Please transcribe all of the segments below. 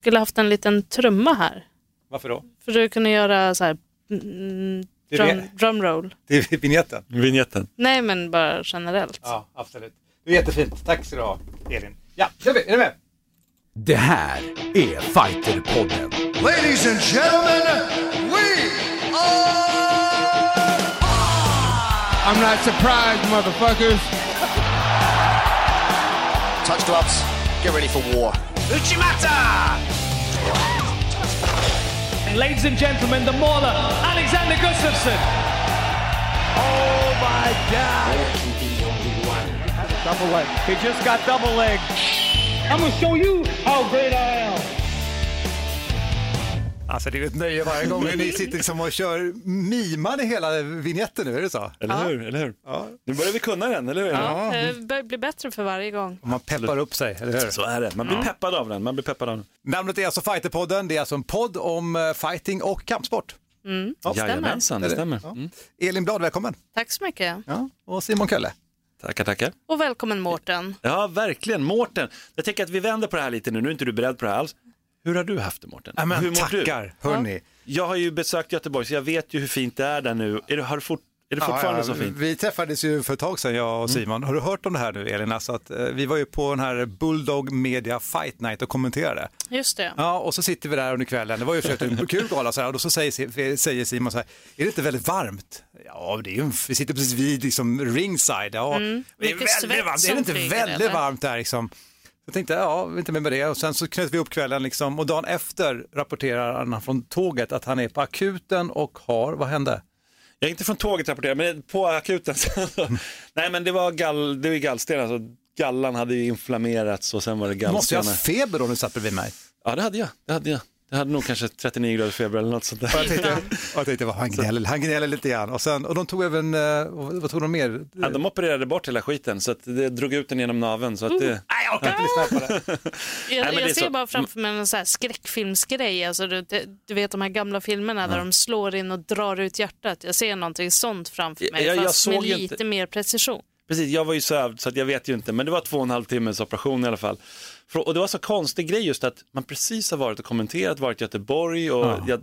skulle haft en liten trumma här. Varför då? För att kunna göra så här mm, Det är drum, drumroll. Det är vignetten. Vignetten. Nej men bara generellt. Ja, absolut. Det är jättefint. Tack ska du ha, Elin. Ja, kör vi. Är du med? Det här är Fighterpodden. Ladies and gentlemen, we are. I'm not surprised, motherfuckers. Touch gloves. Get ready for war. And ladies and gentlemen, the mauler, Alexander Gustafsson. Oh my God! Double leg. He just got double leg. I'm gonna show you how great I am. Alltså det är ett nöje varje gång ni sitter liksom och kör mimar i hela vignetten nu, är det så? Eller hur? Eller hur? Nu börjar vi kunna den, eller hur? Ja, det börjar bli bättre för varje gång. Och man peppar upp sig, eller hur? Så är det. Man blir peppad av den. Man blir peppad av den. Namnet är alltså Fighterpodden. Det är alltså en podd om eh, fighting och kampsport. stämmer. Jajamensan, det stämmer. Ja. Mm. Elin Blad, välkommen. Tack så mycket. Ja. Och Simon Kölle. Tackar, tackar. Och välkommen Mårten. Ja, verkligen. Mårten, jag tänker att vi vänder på det här lite nu. Nu är inte du beredd på det här alls. Hur har du haft det, Mårten? Ja, men hur mår du? tackar, hörni. Jag har ju besökt Göteborg, så jag vet ju hur fint det är där nu. Är det, har du fort, är det fortfarande så fint? Mm. Vi träffades ju för ett tag sedan, jag och Simon. Har du hört om det här nu, Elin? Alltså att, eh, vi var ju på den här Bulldog Media Fight Night och kommenterade. Just det. Ja, och så sitter vi där under kvällen. Det var ju för en kul gala så här, och då så säger, säger Simon så här, är det inte väldigt varmt? Ja, det är ju, vi sitter precis vid liksom ringside. Ja, det är Mm. väldigt varmt. Är det inte väldigt eller? varmt där liksom? Jag tänkte, ja, inte mer med det. Och sen så knöt vi upp kvällen liksom, och dagen efter rapporterar han från tåget att han är på akuten och har, vad hände? Jag är inte från tåget rapporterar, men på akuten. Nej, men det var, gall, det var gallsten. Alltså, gallan hade ju inflammerats och sen var det Du måste ju ha gallstenar. feber då när du satt bredvid mig. Ja, det hade jag. Det hade jag. Jag hade nog kanske 39 graders feber eller något sånt där. Och jag tänkte, och jag tänkte vad, han, gnäller, han gnäller lite grann. Och, sen, och de tog även, eh, vad tog de mer? Ja, de opererade bort hela skiten så att det drog ut den genom naveln. Så att det... Nej, jag orkar inte lyssna på det. Jag, det jag ser så- bara framför mig en så här skräckfilmsgrej. Alltså, du, du vet de här gamla filmerna där de slår in och drar ut hjärtat. Jag ser någonting sånt framför mig, Jag- jag fast med lite inte- mer precision. Precis, jag var ju sövd så att jag vet ju inte, men det var två och en halv timmes operation i alla fall. Och det var så konstig grej just att man precis har varit och kommenterat, varit i Göteborg och jag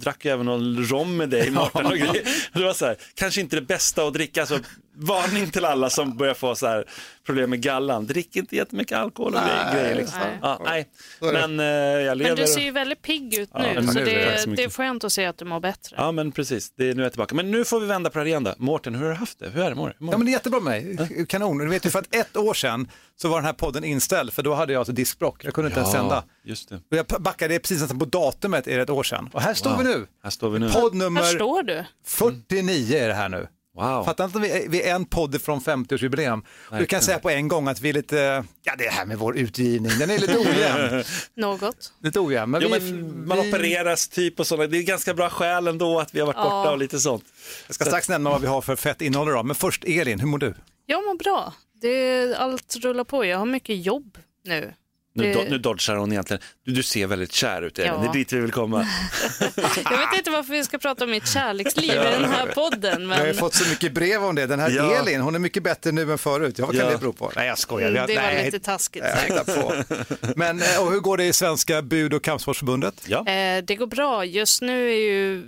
drack ju även någon rom med dig Mårten och grejer. Det var så här, kanske inte det bästa att dricka, alltså varning till alla som börjar få så här problem med gallan, drick inte jättemycket alkohol och grejer. grejer liksom. nej. Ja, nej. Men eh, jag lever. Men du ser ju väldigt pigg ut Ja, nu, men så nu det- det, är skönt att se att du mår bättre. Ja men precis, det är, nu är jag tillbaka. Men nu får vi vända på det här igen då. Mårten, hur har du haft det? Hur är det? Mår, mår Ja, men det är jättebra med mig. Kanon. Du vet ju för att ett år sedan så var den här podden inställd för då hade jag alltså diskbråck. Jag kunde inte ens sända. just det. Och jag backade precis nästan på datumet är det ett år sedan. Och här står Wow. vi nu. Här står vi nu. Podd Här nummer står du. 49 är det här nu. Wow. Fattar inte att vi är, vi är en podd från 50-årsjubileum. Du kan säga på en gång att vi är lite, ja det här med vår utgivning, den är lite ojämn. Något. lite ojämn. Men Jo, vi, men man vi, opereras typ och sådana. Det är ganska bra skäl ändå att vi har varit Ja. borta och lite sånt. Jag ska strax nämna vad vi har för fett innehåll idag. Men först Elin, hur mår du? Jag mår bra. Det, allt rullar på. Jag har mycket jobb nu. Nu, do, nu dodgar hon egentligen. Du, du ser väldigt kär ut Elin, Ja. det är dit vi vill komma. Jag vet inte varför vi ska prata om mitt kärleksliv i den här podden, Jag har ju men fått så mycket brev om det. Den här Ja. Elin, hon är mycket bättre nu än förut. Ja, vad kan Ja. det bero på? Nej, jag skojar. Mm, Jag- det var nej, lite taskigt jag sagt. på. Men eh, och hur går det i Svenska bud och kampsportsförbundet? Ja. Eh, det går bra. Just nu är ju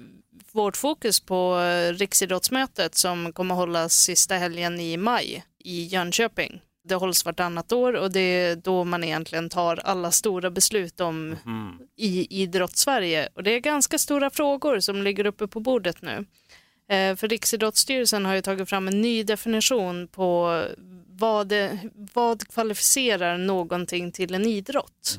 vårt fokus på eh, Riksidrottsmötet som kommer hållas sista helgen i maj i Jönköping. Det hålls vartannat år och det är då man egentligen tar alla stora beslut om i idrottssverige. Och det är ganska stora frågor som ligger uppe på bordet nu. Eh, För Riksidrottsstyrelsen har ju tagit fram en ny definition på vad, det, vad kvalificerar någonting till en idrott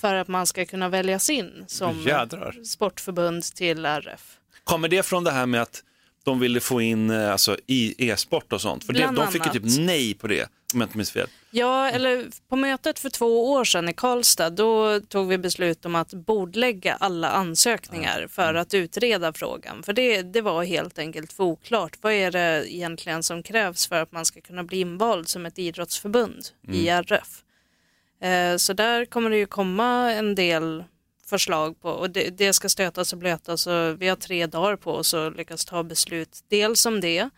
för att man ska kunna väljas in som Jädrar. sportförbund till RF. Kommer det från det här med att de ville få in eh, alltså, i e-sport och sånt? För det, de fick ju typ nej på det, om jag inte minns fel. Ja, eller på mötet för två år sedan i Karlstad, då tog vi beslut om att bordlägga alla ansökningar för att utreda frågan. För det, det var helt enkelt för oklart. Vad är det egentligen som krävs för att man ska kunna bli invald som ett idrottsförbund i RF? Eh, Så där kommer det ju komma en del förslag på och det, det ska stötas och blötas och vi har tre dagar på oss att lyckas ta beslut. Dels om det,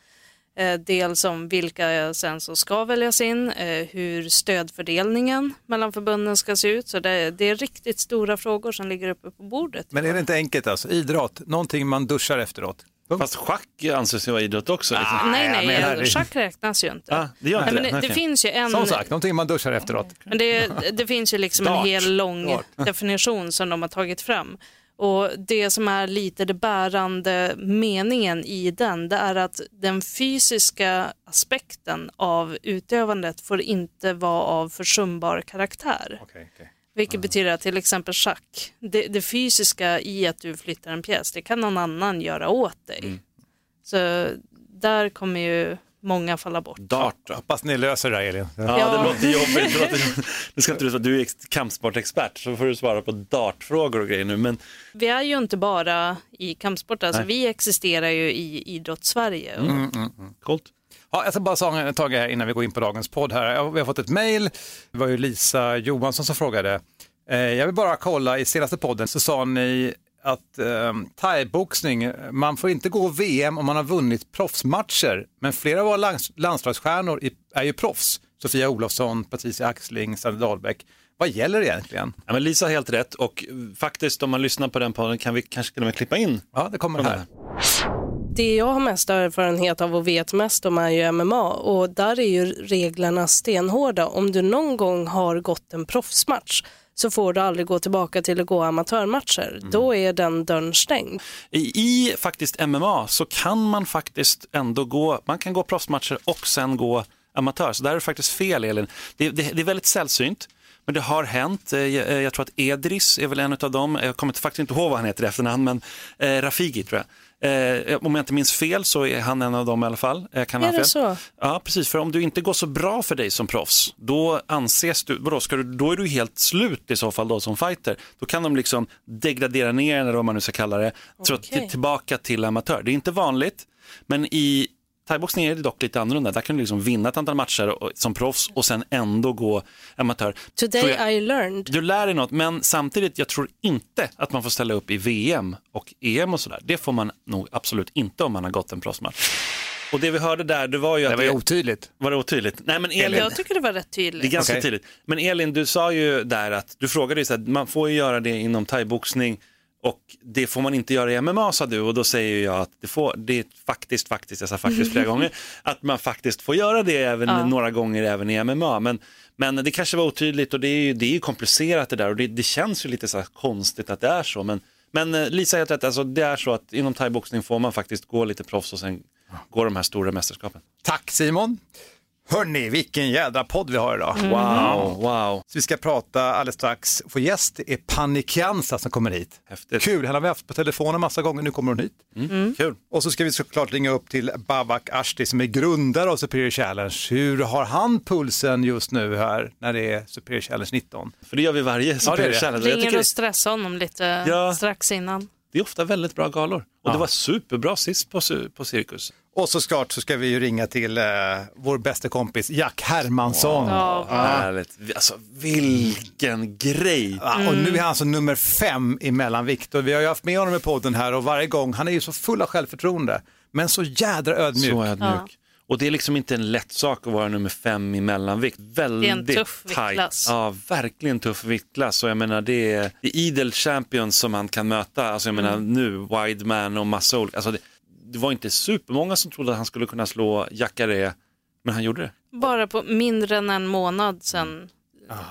Eh, dels om vilka sen som ska väljas in, eh, hur stödfördelningen mellan förbunden ska se ut. Så det, det är riktigt stora frågor som ligger uppe på bordet. Men är det inte enkelt alltså? Idrott, någonting man duschar efteråt. Fast schack anses ju vara idrott också. Liksom. nej, jag nej, menar schack räknas ju inte. Ah, det gör inte Nej, men det? det, det Okej. finns ju en... Som sagt, någonting man duschar efteråt. Men det, det finns ju liksom en hel lång Dart. definition som de har tagit fram. Och det som är lite det bärande meningen i den, det är att den fysiska aspekten av utövandet får inte vara av försumbar karaktär. Vilket betyder att till exempel schack, det, det fysiska i att du flyttar en pjäs, det kan någon annan göra åt dig. Så där kommer ju många falla bort. Dart? Hoppas ni löser det där Elin. Ja, Ja. det låter jobbigt. Det låter... Nu ska inte du, du är ex- kampsportexpert så får du svara på dartfrågor och grejer nu. Men Vi är ju inte bara i kampsport, alltså Nej. vi existerar ju i idrottssverige. coolt. Ja, jag ska bara ta en tag här innan vi går in på dagens podd här. Vi har fått ett mejl, det var ju Lisa Johansson som frågade. Eh, jag vill bara kolla, i senaste podden så sa ni att eh, thaiboxning, man får inte gå VM om man har vunnit proffsmatcher, men flera av våra lands, landslagsstjärnor är ju proffs. Sofia Olofsson, Patricia Axling, Sanne Dahlbäck. Vad gäller egentligen? Ja, men Lisa har helt rätt och faktiskt om man lyssnar på den podden kan vi kanske till och med klippa in. Ja, det kommer de här. Det jag har mest erfarenhet av och vet mest om är ju MMA och där är ju reglerna stenhårda. Om du någon gång har gått en proffsmatch så får du aldrig gå tillbaka till att gå amatörmatcher. Då är den dörren stängd. I, I faktiskt MMA så kan man faktiskt ändå gå, man kan gå proffsmatcher och sen gå amatör. Så där är det faktiskt fel Elin. Det, det, det är väldigt sällsynt. Men det har hänt. Eh, Jag, jag tror att Edris är väl en av dem. Jag kommer faktiskt inte ihåg vad han heter i efternamn, men eh, Rafigi tror jag. Eh, om jag inte minns fel så är han en av dem i alla fall. Jag kan ha Är det fel. så? Ja, precis. För om du inte går så bra för dig som proffs, då anses du, vadå, ska du, då är du helt slut i så fall då som fighter. Då kan de liksom degradera ner eller vad man nu ska kalla det, Okej. till, tillbaka till amatör. Det är inte vanligt, men i thaiboxning är det dock lite annorlunda. Där kan du liksom vinna ett antal matcher och, som proffs och sen ändå gå amatör. Today jag- I learned. du lär dig något, men samtidigt, jag tror inte att man får ställa upp i VM och EM och sådär. Det får man nog absolut inte om man har gått en proffsmatch. Och det vi hörde där, det var ju Det att var ju otydligt. var det otydligt? Nej men Elin, Jag tycker det var rätt det är tydligt. ganska Okej. tydligt. Men Elin, du sa ju där att, du frågade ju så här, man får ju göra det inom thaiboxning och det får man inte göra i MMA sa du och då säger jag att det, får, det är faktiskt, faktiskt, jag sa faktiskt flera gånger, att man faktiskt får göra det även Ja. några gånger även i MMA. Men, men det kanske var otydligt och det är ju, det är ju komplicerat det där och det, det känns ju lite så här konstigt att det är så. Men, men eh, Lisa helt rätt, alltså, det är så att inom thaiboxning får man faktiskt gå lite proffs och sen gå de här stora mästerskapen. Tack Simon! Hörni, vilken jädra podd vi har idag. Wow, wow. Så vi ska prata alldeles strax. Få gäst det är Panikiansa som kommer hit. Häftigt. Kul, henne har vi haft på telefon en massa gånger, nu kommer hon hit. Kul. Och så ska vi såklart ringa upp till Babak Ashti som är grundare av Superior Challenge. Hur har han pulsen just nu här när det är Superior Challenge 19? För det gör vi varje Superior det. Challenge. Jag Ringer tycker och stressa honom lite Ja. strax innan. Det är ofta väldigt bra galor. Och det var superbra sist på, på Cirkus. Och såklart så ska vi ju ringa till eh, vår bästa kompis Jack Hermansson. Ja, Härligt. Alltså vilken grej. Ja, och nu är han alltså nummer fem i mellanvikt och vi har ju haft med honom i podden här och varje gång, han är ju så full av självförtroende, men så jädra ödmjuk. Så ödmjuk. Och det är liksom inte en lätt sak att vara nummer fem i mellanvikt. Väldigt tuff viktklass. Ja, verkligen tuff viktklass. Och jag menar det är, det är idel champions som han kan möta. Alltså jag menar nu, Wideman och massa olika. Alltså det, det var inte supermånga som trodde att han skulle kunna slå Jacare, men han gjorde det. Bara på mindre än en månad sedan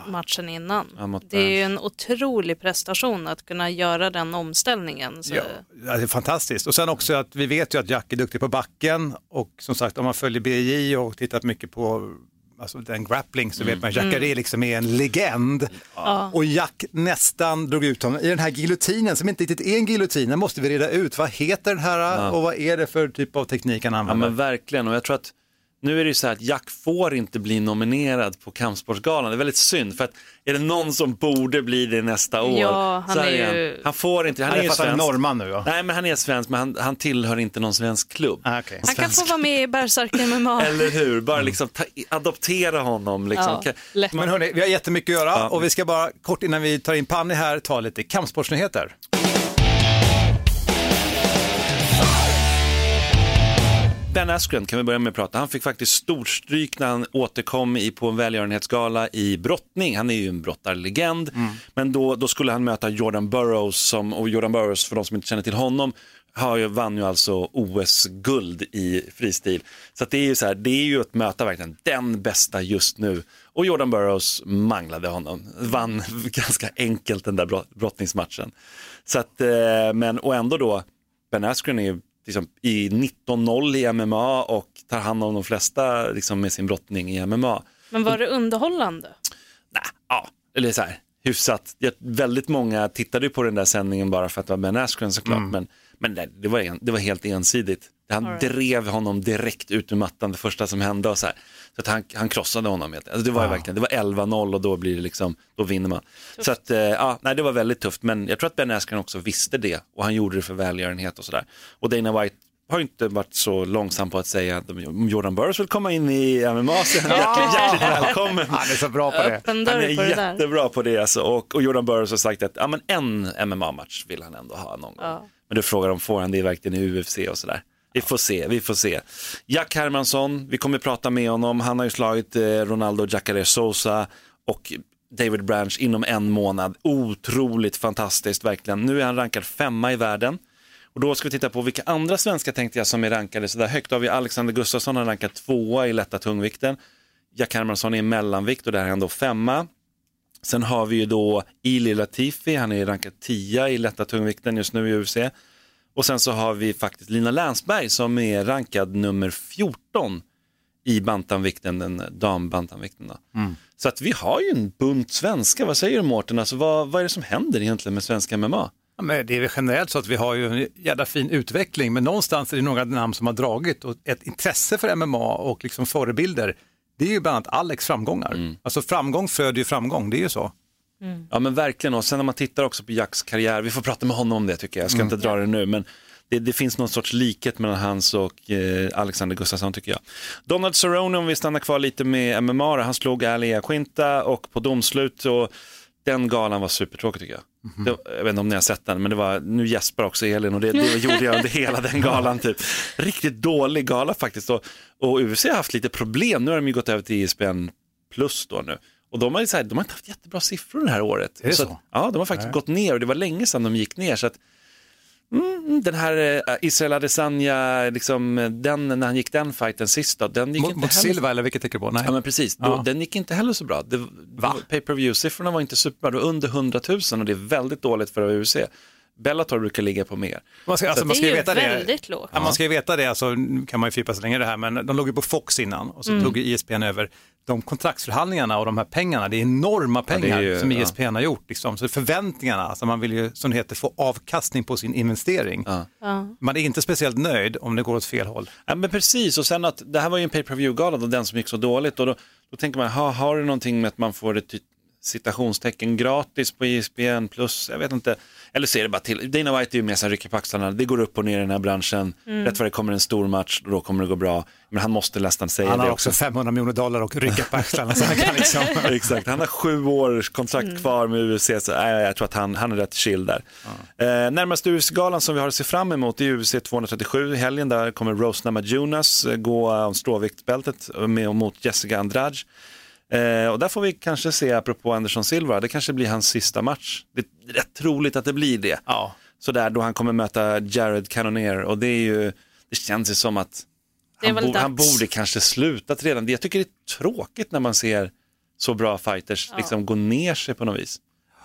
matchen innan. Ja, Det är ju en otrolig prestation att kunna göra den omställningen. Så Ja, ja, det är fantastiskt. Och sen också att vi vet ju att Jack är duktig på backen och som sagt om man följer BJ och tittat mycket på alltså den grappling så vet man att Jacare liksom är en legend. Och Jack nästan drog ut honom i den här giljotinen som inte riktigt är en giljotin. Den måste vi reda ut. Vad heter den här och vad är det för typ av teknik han Ja använder? men verkligen och jag tror att nu är det ju så här att Jack får inte bli nominerad på Kampsportsgalan. Det är väldigt synd för att är det någon som borde bli det nästa år Ja, han så är ju- Han får inte, han, Han är är ju svensk. norrman nu ja. Nej men han är svensk men han, han tillhör inte någon svensk klubb. Ah, okej. Han kan få vara med i Berserk MMA. Eller hur, bara liksom ta, adoptera honom. Liksom. Ja, lätt. Men hörni, vi har jättemycket att göra Ja. och vi ska bara kort innan vi tar in Panny här ta lite kampsportsnyheter. Ben Askren kan vi börja med att prata. Han fick faktiskt storstryk när han återkom i, på en välgörenhetsgala i brottning. Han är ju en brottarlegend. Men då, då skulle han möta Jordan Burroughs, som, och Jordan Burroughs, för de som inte känner till honom, har ju, vann ju alltså OS-guld i fristil. Så det är ju så här, det är ju att möta verkligen den bästa just nu. Och Jordan Burroughs manglade honom, vann ganska enkelt den där brott- brottningsmatchen. Så att, eh, men, och ändå då, Ben Askren är ju liksom i 19-0 i MMA och tar hand om de flesta liksom, med sin brottning i MMA. Men var det underhållande? Nej, ja, eller så här, hyfsat. Jag, väldigt många tittade ju på den där sändningen bara för att det var Ben Askren såklart, men, men nej, det, var en, det var helt ensidigt. Han right. drev honom direkt ut ur mattan det första som hände och så här. Så att han, han krossade honom. Helt. Alltså det var ju verkligen, det var 11-0 och då blir det liksom, då vinner man. Så att, eh, ja, nej, det var väldigt tufft, men jag tror att Ben Askren också visste det och han gjorde det för välgörenhet och sådär. Och Dana White har inte varit så långsam på att säga att Jordan Burroughs vill komma in i MMA så är hjärtligt, hjärtligt välkommen. Han är så bra på det. Han är på det där. jättebra på det alltså. och, och Jordan Burroughs har sagt att ja, men en MMA-match vill han ändå ha någon gång. Ja. Men du frågar om får han det verkligen i UFC och sådär. Vi får se, vi får se. Jack Hermansson, vi kommer prata med honom. Han har ju slagit eh, Ronaldo Jacare Sosa och David Branch inom en månad. Otroligt fantastiskt verkligen. Nu är han rankad femma i världen. Och då ska vi titta på vilka andra svenskar tänkte jag som är rankade så där högt. Då har vi Alexander Gustafsson, han är rankad tvåa i lätta tungvikten. Jack Hermansson är i mellanvikt och där är han då femma. Sen har vi ju då Ili Latifi, han är rankad 10 i lätta tungvikten just nu i UFC. Och sen så har vi faktiskt Lina Länsberg som är rankad nummer 14 i bantamvikten, den dambantamvikten. Då. Så att vi har ju en bunt svenska, vad säger du Mårten? Alltså, vad, vad är det som händer egentligen med svenska MMA? Ja, men det är väl generellt så att vi har ju en jävla fin utveckling, men någonstans är det några namn som har dragit och ett intresse för MMA och liksom förebilder. Det är ju bland annat Alex framgångar. Alltså framgång föder ju framgång, det är ju så. Ja men verkligen, och sen när man tittar också på Jacks karriär, vi får prata med honom om det tycker jag, jag ska inte dra det nu, men det, det finns någon sorts likhet mellan hans och eh, Alexander Gustafsson tycker jag. Donald Cerrone, om vi stannar kvar lite med MMA, han slog Ali Quinta och på domslut och den galan var supertråkig tycker jag. Det, jag vet inte om ni har sett den, men det var, nu gäspar också Elin och det, det gjorde jag under hela den galan. Typ. Riktigt dålig gala faktiskt. Och, och UFC har haft lite problem, nu har de ju gått över till E ESPN plus då nu. Och de har, ju så här, de har inte haft jättebra siffror det här året. Är det så? att- ja, de har faktiskt gått ner och det var länge sedan de gick ner. Så att, mm, den här eh, Israel Adesanya, liksom, den, när han gick den fighten sist, då, den gick Mot, inte mot heller Silva eller vilket tänker du på? Nej. Ja men precis, då, Ja. den gick inte heller så bra. Det, Va? pay per view siffrorna var inte superbra, det var under 100 000 och det är väldigt dåligt för UFC. Bellator brukar ligga på mer. Man ska, alltså, man Det ska är ju veta det. väldigt lågt. Ja, man ska ju veta det, alltså, nu kan man ju fördjupa sig länge det här, men de låg ju på Fox innan och så Mm. tog ju E ISPN över. De kontraktsförhandlingarna och de här pengarna, det är enorma det är pengar ju- som ja. ISPN har gjort. Liksom. Så förväntningarna, alltså man vill ju som det heter få avkastning på sin investering. Ja. Man är inte speciellt nöjd om det går åt fel håll. Ja men precis, och sen att det här var ju en pay per view-gala, då, den som gick så dåligt. Och då, då tänker man, ha, har det någonting med att man får ett ty- citationstecken gratis på E ISBN plus, jag vet inte. Eller så är det bara till, Dana White är ju med sig rycker på axlarna, det går upp och ner i den här branschen. Rätt vad det kommer en stor match, då kommer det gå bra. Men han måste nästan säga Han har det också 500 miljoner dollar och rycka på axlarna. Så han kan liksom... Exakt, han har sju års kontrakt kvar med UFC, så äh, jag tror att han, han är rätt chill där. Eh, närmaste UFC-galan som vi har att se fram emot är UFC 237 i helgen. Där kommer Rose Namajunas eh, gå om stråviktbältet med och mot Jessica Andrade. Eh, och där får vi kanske se, apropå Anderson Silva, det kanske blir hans sista match. Det är rätt troligt att det blir det. Ja. Så där då han kommer möta Jared Cannonier och det är ju, det känns ju som att han, bo- han borde kanske slutat redan. Jag tycker det är tråkigt när man ser så bra fighters liksom gå ner sig på något vis.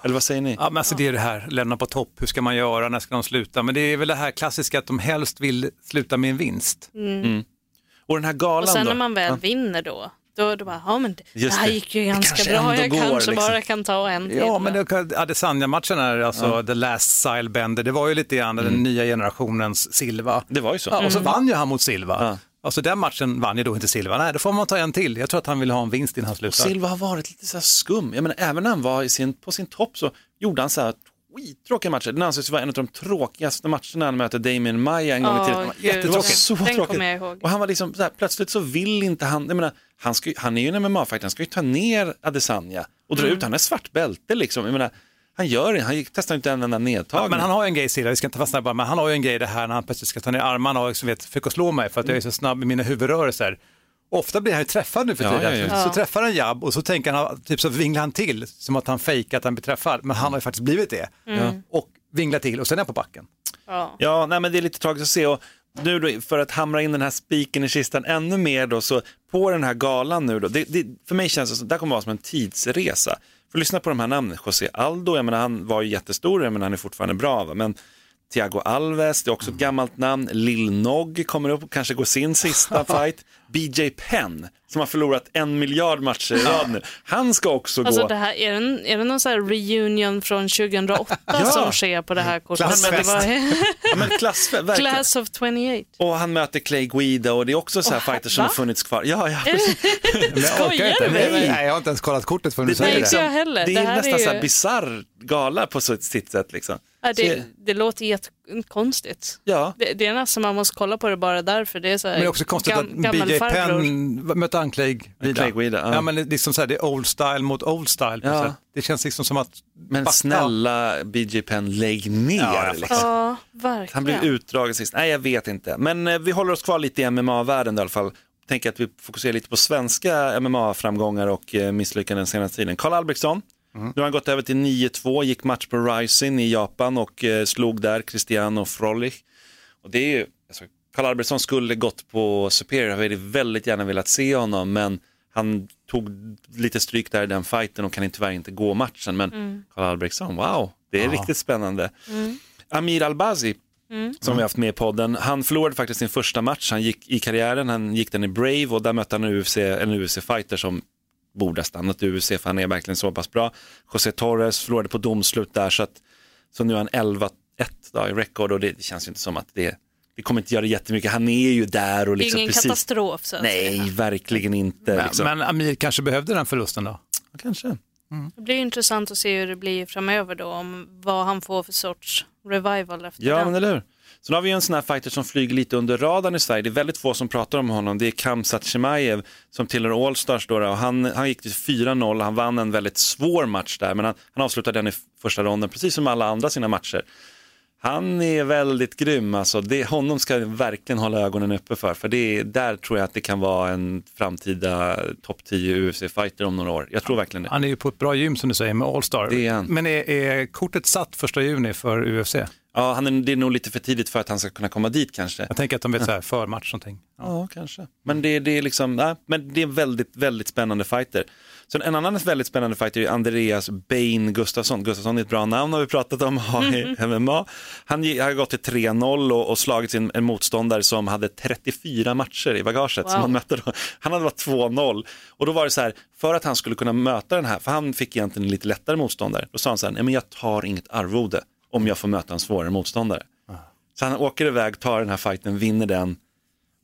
Eller vad säger ni? Ja, men alltså det är det här, lämna på topp, hur ska man göra, när ska de sluta? Men det är väl det här klassiska att de helst vill sluta med en vinst. Och den här galan Och sen då? när man väl Ja. vinner då, då, då bara, ja men det, det Just här gick ju ganska kanske bra, ändå jag går, kanske liksom. bara kan ta en till. Ja, men det, Adesanya-matchen är alltså the last stylebender, det var ju lite grann den nya generationens Silva. Det var ju så. Ja, och så vann ju han mot Silva. Ja. Alltså den matchen vann ju då inte Silva. Nej, då får man ta en till. Jag tror att han vill ha en vinst innan han slutar. Silva har varit lite så här skum. Jag menar, även när han var i sin, på sin topp så gjorde han så här skittråkiga matcher. Den anses vara en av de tråkigaste matcherna när han möter Damien Maya en gång i Ja, tiden. Det var så Den tråkigt. kommer jag ihåg. Och han var liksom så här, plötsligt så vill inte han, jag menar, han, ska, han är ju en MMA-fighter, han ska ju ta ner Adesanya och dra Mm. ut, han är svart bälte liksom. Jag menar, Han gör det, han testar inte en enda nedtagning. Men han har ju en grej Silla, vi ska inte fastna bara, men han har ju en grej det här när han plötsligt ska ta ner armarna och liksom vet, försöka slå mig för att jag är så snabb i mina huvudrörelser. Ofta blir han ju träffad nu för Ja, tiden. ja, ja. Så träffar han jabb och så tänker han, typ så vinglar han till som att han fejkar att han blir träffad. Men han har ju faktiskt blivit det. Och vinglar till och sen är han på backen. Ja. Ja, nej, men det är lite tragiskt att se. Och nu då, för att hamra in den här spiken i kistan ännu mer då, så på den här galan nu då, det, det, för mig känns det som, det kommer vara som en tidsresa. För lyssna på de här namnen, José Aldo, jag menar han var ju jättestor, jag menar han är fortfarande bra, va? men Thiago Alves, det är också ett gammalt namn, Lil Nog kommer upp och kanske går sin sista fight. BJ Penn, som har förlorat en miljard matcher i rad nu, han ska också Alltså gå. det här, är, det en, är det någon sån här reunion från 2008 Ja. som sker på det här kortet? Klassfest. Det var- Ja, men klass, verkligen. Class of 28. Och han möter Clay Guida och det är också så här fighters som va? har funnits kvar. Ja, ja, precis. Men jag orkar Skojar inte. du med Nej, mig? nej, jag har inte ens kollat kortet förrän du Det, säger inte det. jag heller. det Det är här nästan är ju- så här bisarr gala på så- sitt sätt. Liksom. Ja, Så- det, det låter jättekonstigt. Ja. Det, det är nästan man måste kolla på det bara därför. Det är så här Men det är också konstigt gam- att BJ. Penn mötte han. Clay Guida, ja. ja. men det är liksom så här, det är old style mot old style. Ja. Det känns liksom som att... Men backa. snälla BJ Penn, lägg ner. Ja, liksom. Ja, verkligen. Han blev utdragen sist. Nej, jag vet inte. Men eh, vi håller oss kvar lite i MMA-världen i alla fall. Tänker att vi fokuserar lite på svenska MMA-framgångar och eh, misslyckanden den senaste tiden. Karl Albrektsson, nu har han gått över till 9-2, gick match på Rising i Japan och eh, slog där Cristiano Frolich. Och det är ju, alltså, Karl Albrektsson skulle gått på Superior, jag hade väldigt gärna velat se honom, men han tog lite stryk där i den fighten och kan tyvärr inte gå matchen. Men Karl Albrektsson, wow, det är riktigt spännande. Amir Albazi, som vi har haft med i podden, han förlorade faktiskt sin första match, han gick i karriären, han gick den i Brave och där mötte han en UFC, UFC-fighter som borde ha stannat i UFC för han är verkligen så pass bra. José Torres förlorade på domslut där så, att, så nu är han 11-1 då, i record och det, det känns ju inte som att det, det kommer inte göra jättemycket. Han är ju där och liksom ingen precis. katastrof så att Nej, säga. verkligen inte. Men, liksom. men Amir kanske behövde den förlusten då? Kanske. Det blir intressant att se hur det blir framöver då, om vad han får för sorts revival efter Ja, den. men eller hur? Sen har vi en sån här fighter som flyger lite under radarn i Sverige. Det är väldigt få som pratar om honom. Det är Kamsat Chimaev som tillhör Allstars. Då, och han, han gick till 4-0 han vann en väldigt svår match där. Men han, han avslutade den i första ronden, precis som alla andra sina matcher. Han är väldigt grym, alltså. det, honom ska vi verkligen hålla ögonen uppe för. För det, där tror jag att det kan vara en framtida topp 10 UFC-fighter om några år. Jag tror verkligen det. Han är ju på ett bra gym som du säger med Allstar. Det är han. Men är, är kortet satt första juni för UFC? Ja, han är, det är nog lite för tidigt för att han ska kunna komma dit kanske. Jag tänker att de vet så här förmatch någonting. Ja, kanske. Men det, det är liksom, nej, men det är en väldigt, väldigt spännande fighter. Så en annan väldigt spännande fighter är Andreas Bain Gustafsson. Gustafsson är ett bra namn har vi pratat om i MMA. Han har gått till 3-0 och, och slagit sin en motståndare som hade 34 matcher i bagaget Wow. som han mötte. Då. Han hade varit 2-0 och då var det så här, för att han skulle kunna möta den här, för han fick egentligen en lite lättare motståndare, då sa han så här, nej men jag tar inget arvode om jag får möta en svårare motståndare. Så han åker iväg, tar den här fighten, vinner den.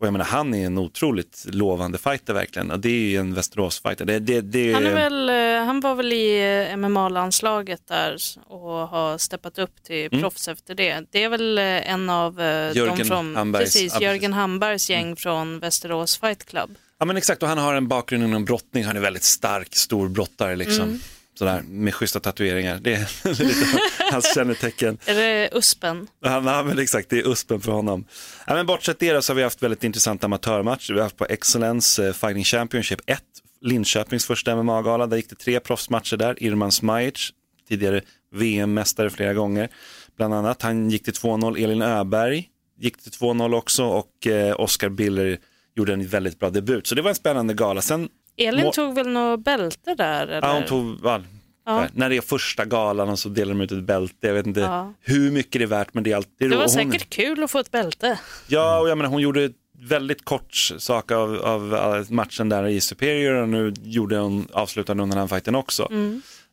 Och jag menar, han är en otroligt lovande fighter verkligen. Och det är ju en Västerås-fighter. Det, det, det, Han, är väl, eh, han var väl i eh, MMA-landslaget där och har steppat upp till proffs efter det. Det är väl eh, en av Mm. Jörgen de från Hambergs- precis. Jörgen Hambergs gäng från Västerås Fight Club. Ja men exakt, och han har en bakgrund inom brottning. Han är väldigt stark, stor brottare liksom. Mm. Sådär, med schyssta tatueringar. Det är lite hans kännetecken. Är det Uspen? Ja, nej, men exakt, det är uspen för honom. Ja, men bortsett det så har vi haft väldigt intressanta amatörmatcher. Vi har haft på Excellence eh, Fighting Championship 1, Linköpings första MMA-gala. Där gick det tre proffsmatcher där. Irman Smajic, tidigare VM-mästare flera gånger. Bland annat, han gick till 2-0. Elin Öberg gick till 2-0 också och eh, Oscar Biller gjorde en väldigt bra debut. Så det var en spännande gala. Sen, Elin Må- tog väl något bälte där? Eller? ja, hon tog, ja, Ja. När det är första galan och så delar de ut ett bälte. Jag vet inte Ja. hur mycket det är värt men det är alltid Det var hon- säkert kul att få ett bälte. Ja, och jag menar, hon gjorde väldigt kort sak av, av av matchen där i Superior och nu gjorde hon, avslutade hon den här fighten också.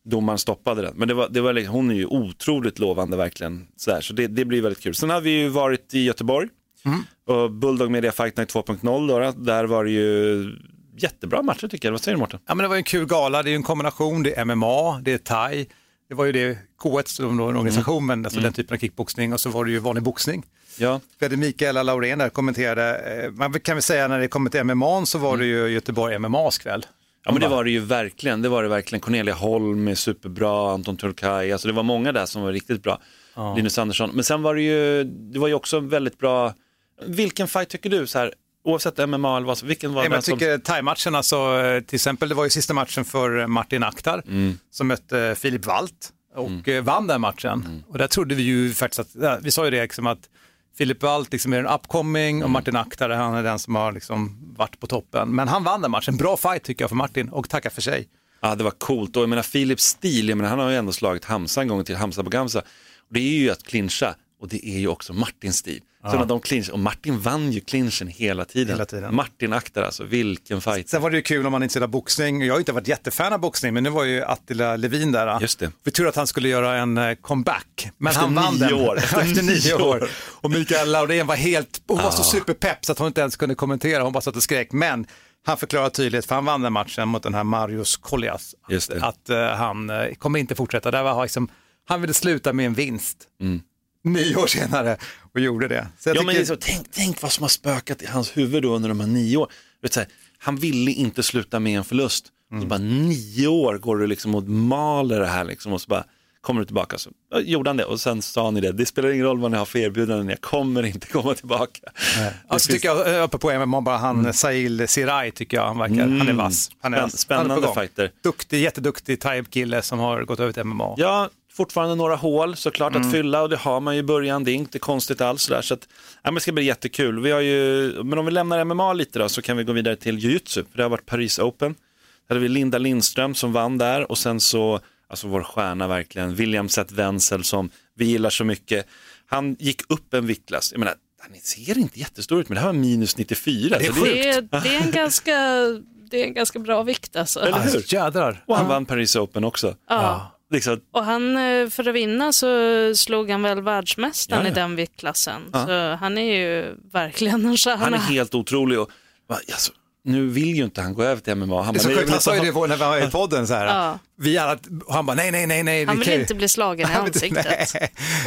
Domaren stoppade den. Men det var, det var, liksom- hon är ju otroligt lovande verkligen. Så, där, så det, det blir väldigt kul. Sen har vi ju varit i Göteborg och Bulldog Media Fight Night 2.0 då, då, där var det ju jättebra matcher tycker jag. Vad säger du Mårten? Ja, men det var en kul gala, det är en kombination, det är MMA, det är thai, det var ju det K1 som då en organisation, men alltså den typen av kickboxning. Och så var det ju vanlig boxning. Ja, Vi hade Mikaela Laurén där kommenterade, eh, man kan väl säga när det kommer till MMA så var det ju Göteborg MMAs kväll. Ja men det var det ju verkligen, det var det verkligen. Cornelia Holm är superbra, Anton Turkay, alltså det var många där som var riktigt bra. Linus Andersson, men sen var det ju, det var ju också väldigt bra, vilken fight tycker du? Så här, oavsett MMA eller vad vilken var Nej, men den jag som... tycker thai-matchen, alltså, eh, till exempel, det var ju sista matchen för Martin Akhtar Mm. som mötte eh, Filip Walt och eh, vann den matchen. Mm. Och där trodde vi ju faktiskt att, vi sa ju det liksom att Filip Walt liksom är en upcoming Mm. och Martin Akhtar han är den som har liksom varit på toppen. Men han vann den matchen, bra fight tycker jag för Martin och tackar för sig. Ja, det var coolt. Och jag menar Philips stil, jag menar, han har ju ändå slagit Hamza en gång till, Hamza Bogamsa. Och det är ju att clincha och det är ju också Martins stil. Så när de clinch, och Martin vann ju clinchen hela tiden. Hela tiden. Martin aktar alltså, vilken fight. Sen var det ju kul om man inte gillar boxning. Jag har ju inte varit jättefan av boxning, men nu var ju Attila Levin där. Just det. Vi tror att han skulle göra en eh, comeback, men Efter han vann den. år. Efter nio år. Och Mikael Laurén var helt, hon var Ah. så superpepp så att hon inte ens kunde kommentera, hon bara satt och skrek. Men han förklarade tydligt, för han vann den matchen mot den här Marius Koljas, det. att eh, han eh, kommer inte fortsätta. Där var liksom, han ville sluta med en vinst. Nio år senare och gjorde det. Så Mm. Ja, men tycker- det är så, tänk, tänk vad som har spökat i hans huvud då under de här nio åren. Du Vet, så här, han ville inte sluta med en förlust. Mm. Så bara nio år går du liksom och maler det här liksom, och så bara kommer du tillbaka. Så gjorde han det och sen sa ni det, det spelar ingen roll vad ni har för erbjudanden, jag kommer inte komma tillbaka. Alltså tycker jag, eh, uppe på MMA, bara han Mm. Sail Sirai tycker jag, han verkar, han är vass. Han är, vass. spännande han är fighter. Duktig, jätteduktig thai-kille som har gått över till MMA. Ja, fortfarande några hål såklart att fylla och det har man ju i början, det är inte konstigt alls. Sådär, så att, ja, men det ska bli jättekul. Vi har ju, men om vi lämnar MMA lite då så kan vi gå vidare till jiu-jitsu. För det har varit Paris Open. Där hade vi Linda Lindström som vann där och sen så, alltså vår stjärna verkligen, William Seth Wenzel som vi gillar så mycket. Han gick upp en viktklass. Jag menar, han ser inte jättestor ut men det här var minus 94. Det är så Det är, det är en ganska det är en ganska bra vikt alltså. Eller hur? Alltså, jädrar. Och han vann Paris Open också. Ja. Liksom, Och han, eh, för att vinna så slog han väl världsmästaren Ja, ja. i den viktklassen. Så han är ju verkligen en stjärna. han är helt otrolig och alltså, nu vill ju inte han gå över till MMA. Han Det är bara, så "Nej, jag sjukt, vill han inte sa ju ha-" det när vi var i podden så här. Ja. Vi alla, han bara nej, nej, nej, nej. Han vi vill kan inte bli slagen i ansiktet.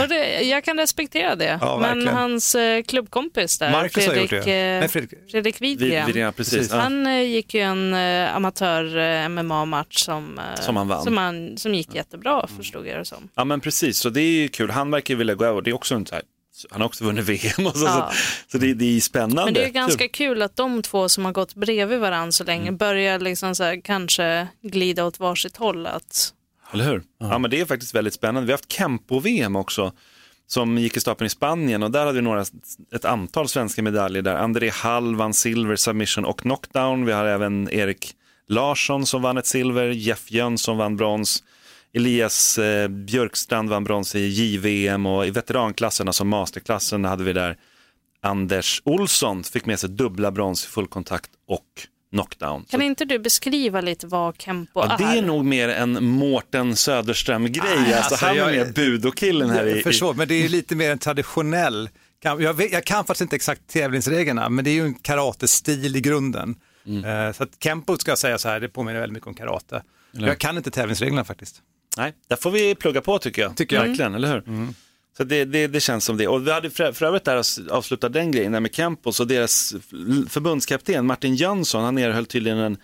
Och det, jag kan respektera det. Ja, Men verkligen. hans eh, klubbkompis där, Marcus har gjort Fredrik, det. eh, Nej, Fredrik. Fredrik Widgren, vid, ja, precis. Ja. han eh, gick ju en eh, amatör-MMA-match som, eh, Som han vann. Som, han, som gick jättebra, förstod jag det som. ja men precis, så det är ju kul. Han verkar vilja gå över. Det är också en så här, han har också vunnit VM och så, Ja. så, så det, det är spännande. Men det är ju ganska kul att de två som har gått bredvid varandra så länge Mm. börjar liksom så här, kanske glida åt varsitt håll. Att, Eller hur? Ja. men det är faktiskt väldigt spännande. Vi har haft Kempo-VM också som gick i stapeln i Spanien och där hade vi några, ett antal svenska medaljer där. André Hall vann silver, submission och knockdown. Vi har även Erik Larsson som vann ett silver, Jeff Jönsson vann brons. Elias eh, Björkstrand vann brons i JVM och i veteranklassen, alltså masterklassen, hade vi där Anders Olsson fick med sig dubbla brons i fullkontakt och knockdown. kan Så- inte du beskriva lite vad Kempo Ja, det är nog mer en Mårten Söderström-grej. Alltså, alltså, han är jag- mer budokillen här i... Jag i... förstår, men det är lite mer en traditionell, jag, vet, jag kan faktiskt inte exakt tävlingsreglerna, men det är ju en karatestil i grunden. Mm. Eh, Så att Kempo ska jag säga så här, det påminner väldigt mycket om karate. Jag kan inte tävlingsreglerna faktiskt. Nej, där får vi plugga på tycker jag. Tycker jag. Verkligen, eller hur? Så det, det, det känns som det. Och vi hade för, för övrigt där att avsluta den grejen där med Campos och deras förbundskapten Martin Jönsson, han erhöll tydligen en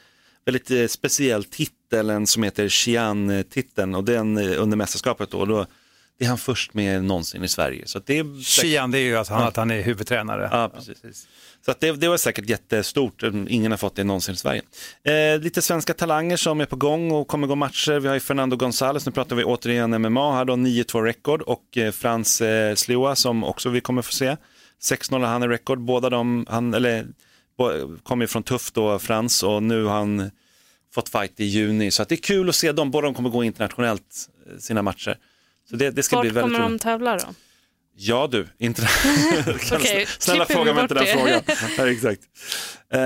väldigt eh, speciell titel, en som heter Xian-titeln och den eh, under mästerskapet då. Och då det är han först med någonsin i Sverige. Så det är Xian, det är ju att han, att han är huvudtränare. Ja, precis. Så att det, det var säkert jättestort, ingen har fått det någonsin i Sverige. Eh, lite svenska talanger som är på gång och kommer gå matcher. Vi har ju Fernando González, nu pratar vi återigen MMA, här då 9-2 rekord och eh, Frans eh, Slioa som också vi kommer få se. 6-0 har han i rekord, båda de, han, eller, kommer från Tuff då, Frans, och nu har han fått fight i juni. Så att det är kul att se dem, båda de kommer gå internationellt eh, sina matcher. Så det, det ska vart bli väldigt kommer de tävla då? Ja du, inte... Okej, Snälla fråga mig inte den frågan. Ja, exakt. Eh,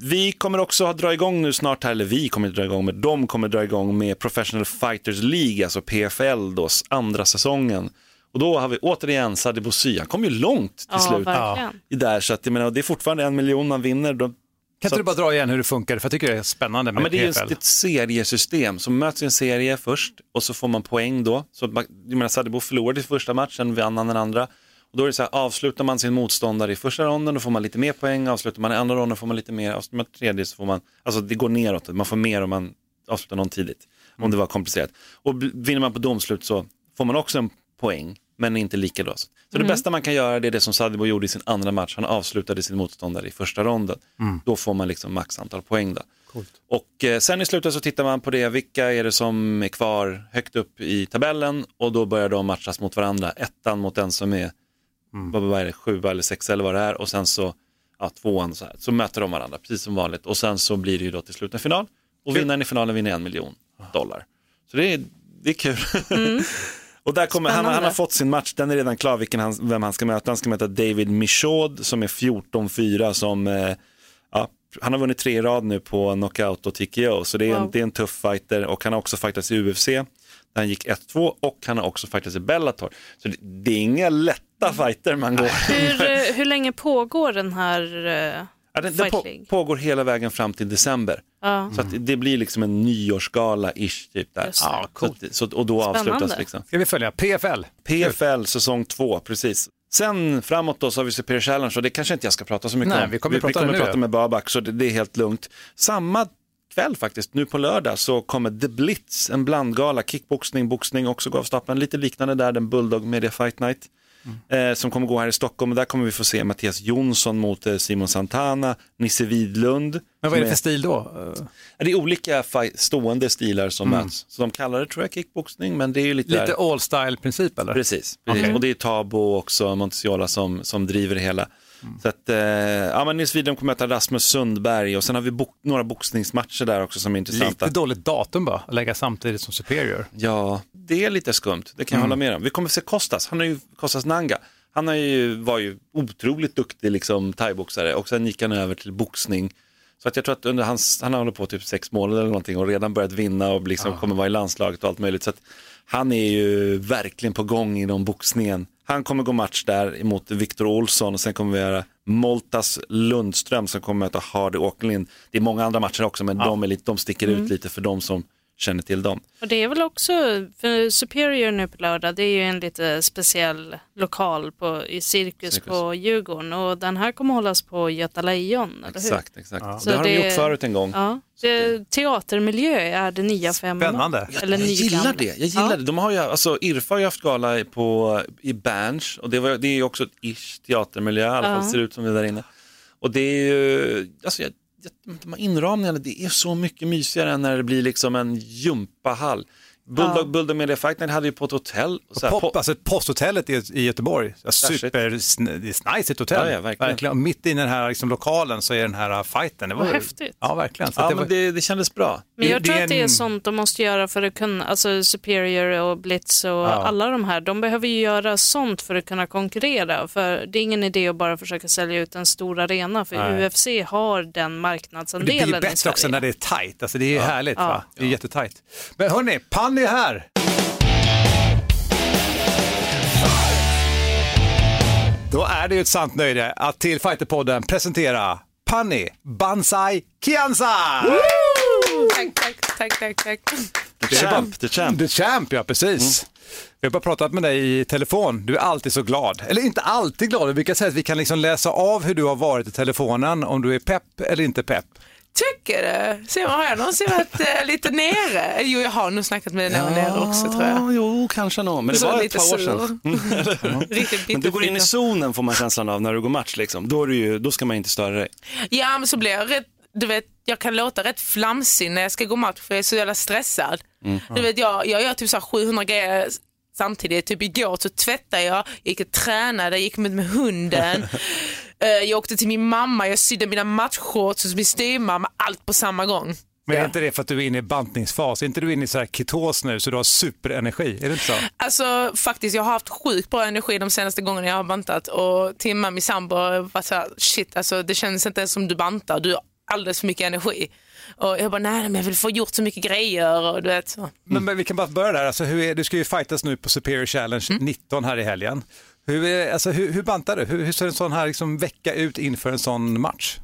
vi kommer också att dra igång nu snart här, eller vi kommer att dra igång med, de kommer dra igång med Professional Fighters League, alltså PFL då, andra säsongen. Och då har vi återigen Sadibou Bossy, han kom ju långt till Ja, slut i där, så att jag menar, det är fortfarande en miljon man vinner. Kan så inte du bara dra igen hur det funkar? För jag tycker det är spännande Ja, med men det är just ett seriesystem som möts i en serie först och så får man poäng då. Så man- jag menar, Sadibou förlorade i första matchen, vann han den andra. Och då är det så här, avslutar man sin motståndare i första ronden då får man lite mer poäng, avslutar man i andra ronden får man lite mer, avslutar man tredje så får man, alltså det går neråt, man får mer om man avslutar någon tidigt, om det var komplicerat. Och vinner man på domslut så får man också en poäng, men inte lika då. Så det bästa man kan göra det är det som Sadibou gjorde i sin andra match, han avslutade sin motståndare i första ronden. Då får man liksom max antal poäng då. Och eh, sen i slutet så tittar man på det, vilka är det som är kvar högt upp i tabellen och då börjar de matchas mot varandra. Ettan mot den som är, vad, vad är det, sjua eller sexa eller vad det är och sen så ja, tvåan så här. Så möter de varandra precis som vanligt och sen så blir det ju då till slut en final och vinnaren i finalen vinner en miljon dollar. Så det är, det är kul. och där kommer, han, han har fått sin match, den är redan klar vilken han, vem han ska möta. Han ska möta David Michaud som är 14-4 som eh, Ja, han har vunnit tre rad nu på knockout och TKO, så det är, en, Wow. det är en tuff fighter och han har också fightats i UFC, där han gick 1-2 och han har också fightats i Bellator. Så det, det är inga lätta fighter man går. Hur, hur länge pågår den här eh, Ja, den, den på, pågår hela vägen fram till december. Ja. Så att det blir liksom en nyårsgala-ish typ där. Ja, coolt. Så, och då Spännande. avslutas liksom. Ska vi följa PFL? PFL säsong två, precis. Sen framåt då så har vi Superior Challenge och det kanske inte jag ska prata så mycket Nej, om. vi kommer vi, prata kommer nu, prata med Babak så det, det är helt lugnt. Samma kväll faktiskt, nu på lördag så kommer The Blitz, en blandgala, kickboxning, boxning också gå av stapeln. Lite liknande där, den Bulldog Media Fight Night. Mm. Eh, som kommer gå här i Stockholm och där kommer vi få se Mattias Jonsson mot eh, Simon Santana, Nisse Widlund. Men vad är det för stil då? Eh, Det är olika stående stilar som möts. Så de kallar det tror jag kickboxning men det är ju lite, Lite all style princip eller? Precis, precis. Okej. och det är Tabo också, Montesiola som, som driver det hela. Så att, eh, ja men Nils Widholm kommer möta Rasmus Sundberg och sen har vi bok, några boxningsmatcher där också som är intressanta. Lite dåligt datum bara, att lägga samtidigt som Superior. Ja, det är lite skumt, det kan jag hålla med om. Vi kommer se Kostas, han är ju Kostas Nanga. Han är ju, var ju otroligt duktig liksom, thaiboxare och sen gick han över till boxning. Så att jag tror att under hans, han har hållit på typ sex månader eller någonting och redan börjat vinna och liksom kommer vara i landslaget och allt möjligt. Så att han är ju verkligen på gång inom boxningen. Han kommer gå match där mot Viktor Olsson och sen kommer vi göra Moltas Lundström som kommer möta Hardy Åkerlind. Det är många andra matcher också men de, är lite, de sticker ut lite för de som känner till dem. Och det är väl också, för Superior nu på lördag, det är ju en lite speciell lokal på, i Cirkus, Cirkus. på Djurgården och den här kommer hållas på Göta Lejon, eller hur? Exakt, exakt. Så Det har de det- gjort förut en gång. Ja, det, teatermiljö är det nya för MMA. Spännande. Eller jag gillar det. Jag gillar Ja. det. De har ju, alltså, Irfa har ju haft gala på, i Berns och det, var, det är ju också ett ish teatermiljö, i alla fall Ja. ser det ut som det där inne. Och det är ju, alltså, jag, jag, de här inramningarna, det är så mycket mysigare än när det blir liksom en gympahall. Bulldog, Ja. Bulldog Media Fight hade ju på ett hotell. Så här, Pop, alltså posthotellet i, i Göteborg, super, sn- det är nice ett hotell. Ja, ja, verkligen. Och mitt i den här liksom, lokalen så är den här fighten. Det var, Vad häftigt. Ja, verkligen. Så ja, det var, men det, det kändes bra. Men jag Det- tror det att det är en- sånt de måste göra för att kunna, alltså Superior och Blitz och alla de här, de behöver ju göra sånt för att kunna konkurrera. För det är ingen idé att bara försöka sälja ut en stor arena, för Nej. UFC har den det marknadsandelen blir i bättre Sverige. också när det är tajt. Alltså, det är härligt. Ja. Va? Det är jättetajt. Men hörni, Panny är här. Då är det ju ett sant nöje att till Fighterpodden presentera Panny Banzai Kianza! Tack, tack, tack, tack, tack. The champ, the champ. The Champ, ja precis. Vi har bara pratat med dig i telefon. Du är alltid så glad. Eller inte alltid glad, vi brukar säga att vi kan liksom läsa av hur du har varit i telefonen, om du är pepp eller inte pepp. Tycker du? Så har jag någonsin varit eh, lite nere? Jo, jag har nog snackat med dig när jag var nere också tror jag. Ja, jo, kanske nog. Men det Så var ett lite par år sur. sedan. Riktigt Men du går in i zonen får man känslan av när du går match. Liksom. Då, är du ju, då ska man inte störa dig. Ja, men så blir jag rätt, du vet, jag kan låta rätt flamsig när jag ska gå match för jag är så jävla stressad. Du vet, jag, jag gör typ så här 700 grejer samtidigt. Typ igår så tvättade jag, jag gick och tränade, jag gick med, med hunden. Eh, jag åkte till min mamma, jag sydde mina matchshorts hos min styvmamma, allt på samma gång. Men är inte det för att du är inne i bantningsfas? Är inte du inne i så här ketos nu så du har superenergi? Är det inte så? Alltså faktiskt, jag har haft sjukt bra energi de senaste gångerna jag har bantat och Timma, min sambo, var så här, shit alltså det känns inte ens som du bantar, du har alldeles för mycket energi. Och jag bara, nej men jag vill få gjort så mycket grejer och du vet så. Men, men vi kan bara börja där. Alltså, hur är, du ska ju fightas nu på Superior Challenge 19 här i helgen. Hur, är, alltså, hur, hur bantar du? Hur, hur ser en sån här liksom, vecka ut inför en sån match?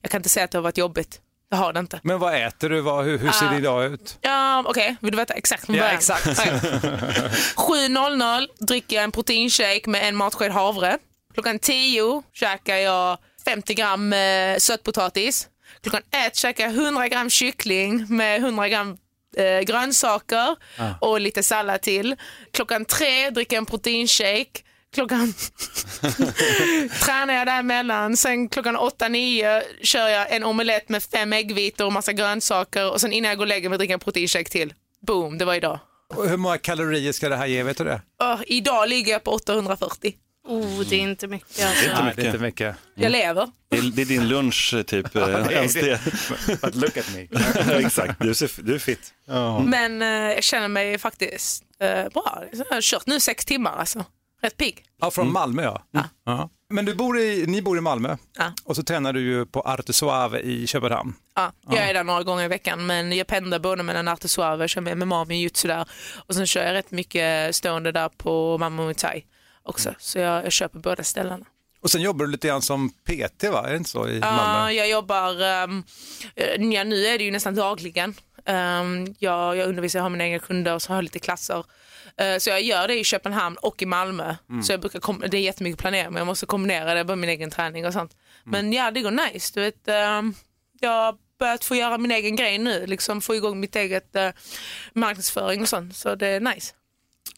Jag kan inte säga att det har varit jobbigt. Jag har det inte. Men vad äter du? Vad, hur, hur ser det idag ut? Ja, Okej, vill du veta exakt från Ja, början? exakt. Okej. 7.00 dricker jag en proteinshake med en matsked havre. Klockan 10 käkar jag 50 gram eh, sötpotatis. Klockan 1 käkar jag 100 gram kyckling med 100 gram eh, grönsaker och lite sallad till. Klockan 3 dricker jag en proteinshake. Klockan tränar jag däremellan. Sen klockan 8-9 kör jag en omelett med fem äggvitor och massa grönsaker. Och sen innan jag går och lägger mig dricker jag en proteinshake till. Boom, det var idag. Och hur många kalorier ska det här ge? Vet du det? Åh, idag ligger jag på 840. Oh, det är inte mycket alltså. Inte Nej, det är inte mycket. mycket. Jag lever. Det är, det är din lunch typ. eh, det är det. But look at me. Exakt, du, ser, du är fit. Men eh, jag känner mig faktiskt eh, bra. Jag har kört nu sex timmar alltså. Rätt pigg. Ja, från Malmö ja. ja. Men du bor i, ni bor i Malmö Ja. och så tränar du ju på Arte Suave i Köpenhamn. Ja, jag är där några gånger i veckan men jag pendlar både mellan Arte Suave, kör med MMA med jutsu där och sen kör jag rätt mycket stående där på Mamma Muay Thai också. Så jag, jag på båda ställena. Och sen jobbar du lite grann som PT va? Är det inte så i Malmö? jag jobbar, um, ja, nu är det ju nästan dagligen. Um, jag, jag undervisar, jag har mina egna kunder och så har jag lite klasser. Uh, så jag gör det i Köpenhamn och i Malmö. Så jag brukar kom- det är jättemycket planering men jag måste kombinera det med min egen träning och sånt. Men ja, det går nice. Du vet, um, jag börjat få göra min egen grej nu, liksom få igång mitt eget uh, marknadsföring och sånt. Så det är nice.